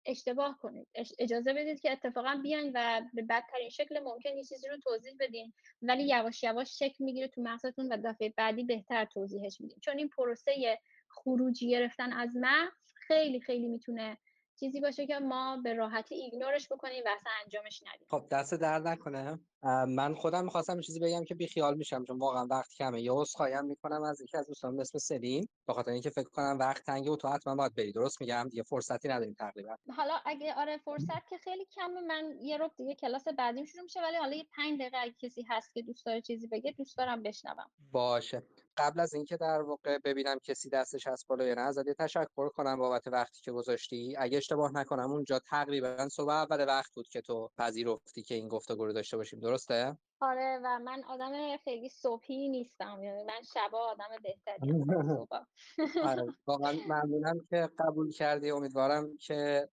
اشتباه کنید. اجازه بدید که اتفاقا بیاین و به بدترین شکل ممکن یه چیزی رو توضیح بدین ولی یواش یواش شکل می‌گیره تو مغزتون و دفعه بعدی بهتر توضیحش میدین. چون این پروسه خروجی گرفتن از مغز خیلی خیلی می‌تونه چیزی باشه که ما به راحتی ایگنورش بکنیم و اصلا انجامش ندیم. خب دست درد نکنه. من خودم می‌خواستم چیزی بگم که بیخیال میشم چون واقعا وقت کمه. یا عذرخواهی می‌کنم از یکی از دوستان به اسم سلیم به خاطر اینکه فکر کنم وقت تنگه و تو حتما باید بری. درست میگم؟ دیگه فرصتی نداریم تقریبا. حالا اگه آره فرصت که خیلی کمه. من یه رب دیگه کلاس بعدیم شروع میشه ولی حالا یه 5 دقیقه اگه کسی هست که دوست داره چیزی بگه دوست دارم بشنوم. باشه. قبل از اینکه در واقع ببینم کسی دستش هست بالا یا نه ازت تشکر کنم بابت وقتی که گذاشتی. اگه اشتباه نکنم اونجا تقریبا صبح اول وقت بود که تو پذیرفتی که این گفتگو رو داشته باشیم. درسته؟ آره و من آدم خیلی صبحی نیستم. یعنی من شبا آدم بهتری آره واقعا ممنونم که قبول کردی. امیدوارم که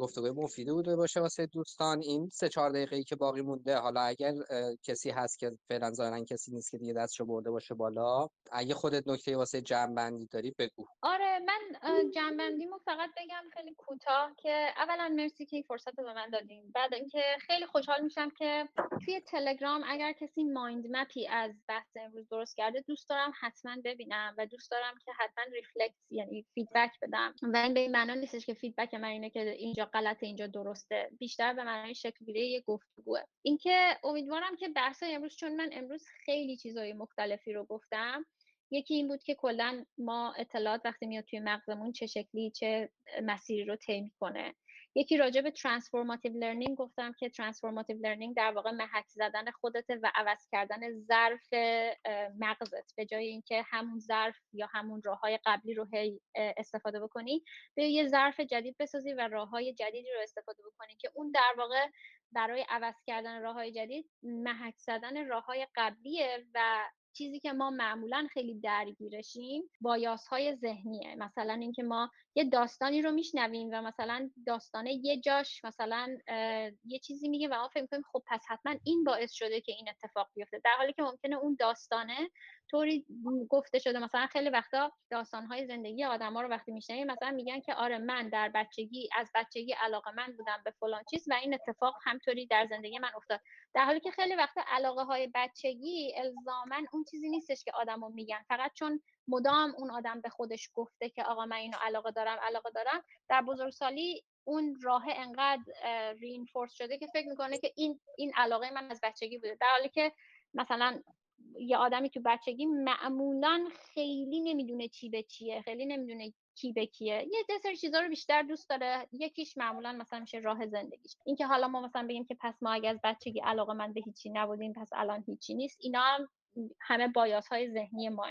گفتگوی مفیدی بوده باشه واسه دوستان. این سه چهار دقیقه ای که باقی مونده حالا اگر کسی هست که فعلا ظاهرا کسی نیست که دیگه دستشو برده باشه بالا اگه خودت نکته واسه جمع بندی داری بگو. آره من جمع بندیمو فقط بگم خیلی کوتاه که اولا مرسی که این فرصت رو به من دادیم بعد اینکه خیلی خوشحال میشم که توی تلگرام اگر کسی mind map ی از بحث امروز درست کرده دوست دارم حتما ببینم و دوست دارم که حتما reflect یعنی feedback بدم. و این به این معنا نیستش که feedback من اینه که اینجا غلطه اینجا درسته. بیشتر به معنای شکلگیری یه گفتگوه. اینکه امیدوارم که بحث امروز چون من امروز خیلی چیزای مختلفی رو گفتم. یکی این بود که کلا ما اطلاعات وقتی میاد توی مغزمون چه شکلی چه مسیری رو طی می‌کنه. یکی راجع به transformative learning گفتم که transformative learning در واقع محک زدن خودت و عوض کردن ظرف مغزت. به جای اینکه همون ظرف یا همون راه های قبلی رو هی استفاده بکنی به یه ظرف جدید بسازی و راه های جدیدی رو استفاده بکنی که اون در واقع برای عوض کردن راه های جدید محک زدن راه های قبلیه و چیزی که ما معمولا خیلی درگیرشیم بایاس های ذهنیه. مثلا اینکه ما یه داستانی رو میشنویم و مثلا داستانه یه جاش مثلا یه چیزی میگه و ما فکر کنیم خب پس حتما این باعث شده که این اتفاق بیفته. در حالی که ممکنه اون داستانه طوری گفته شده مثلا خیلی وقتا داستانهای زندگی آدما رو وقتی میشنویم مثلا میگن که آره من در بچگی از بچگی علاقه من بودم به فلان چیز و این اتفاق همطوری در زندگی من افتاد. در حالی که خیلی وقتا علاقه های بچگی الزاما اون چیزی نیستش که آدما میگن. فقط چون مدام اون آدم به خودش گفته که آقا من اینو علاقه دارم علاقه دارم در بزرگسالی اون راه انقدر رینفورس شده که فکر می‌کنه که این این علاقه من از بچگی بوده. در حالی که مثلا یه آدمی تو بچگی معمولا خیلی نمی‌دونه چی به چیه خیلی نمی‌دونه کی به کیه. یه سری چیزا رو بیشتر دوست داره. یکیش معمولا مثلا میشه راه زندگیش. اینکه حالا ما مثلا بگیم که پس ما اگه از بچگی علاقه من به هیچی نبودیم پس الان هیچی نیست. اینا هم همه bias های ذهنی ما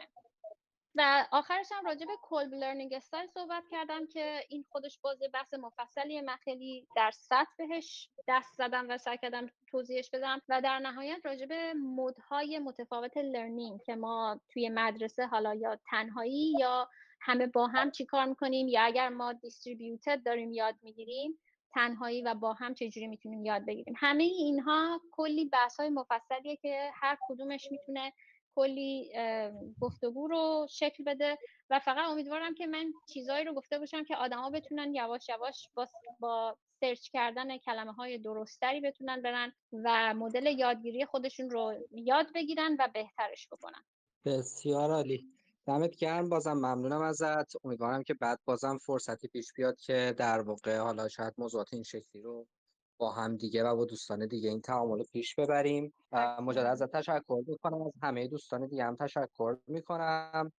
و آخرش هم راجع به Kolb learning style صحبت کردم که این خودش باز بحث مفصلیه. من خیلی در سطح بهش دست زدم و سعی کردم توضیحش بدم و در نهایت راجع به mode های متفاوت learning که ما توی مدرسه حالا یا تنهایی یا همه با هم چی کار می‌کنیم یا اگر ما distributed داریم یاد می‌گیریم تنهایی و با هم چجوری می‌تونیم یاد بگیریم. همه اینها کلی بحث های مفصلیه که هر کدومش می‌تونه کلی گفتگو رو شکل بده و فقط امیدوارم که من چیزایی رو گفته باشم که آدما بتونن یواش یواش با, با سرچ کردن کلمه های درستری بتونن برن و مدل یادگیری خودشون رو یاد بگیرن و بهترش بکنن. بسیار عالی. دمت گرم بازم ممنونم ازت. امیدوارم که بعد بازم فرصتی پیش بیاد که در واقع حالا شاید موضوعات این شکلی رو با هم دیگه و با دوستان دیگه این تعامل پیش ببریم. مجدد ازت تشکر می‌کنم. از همه دوستان دیگه هم تشکر می‌کنم.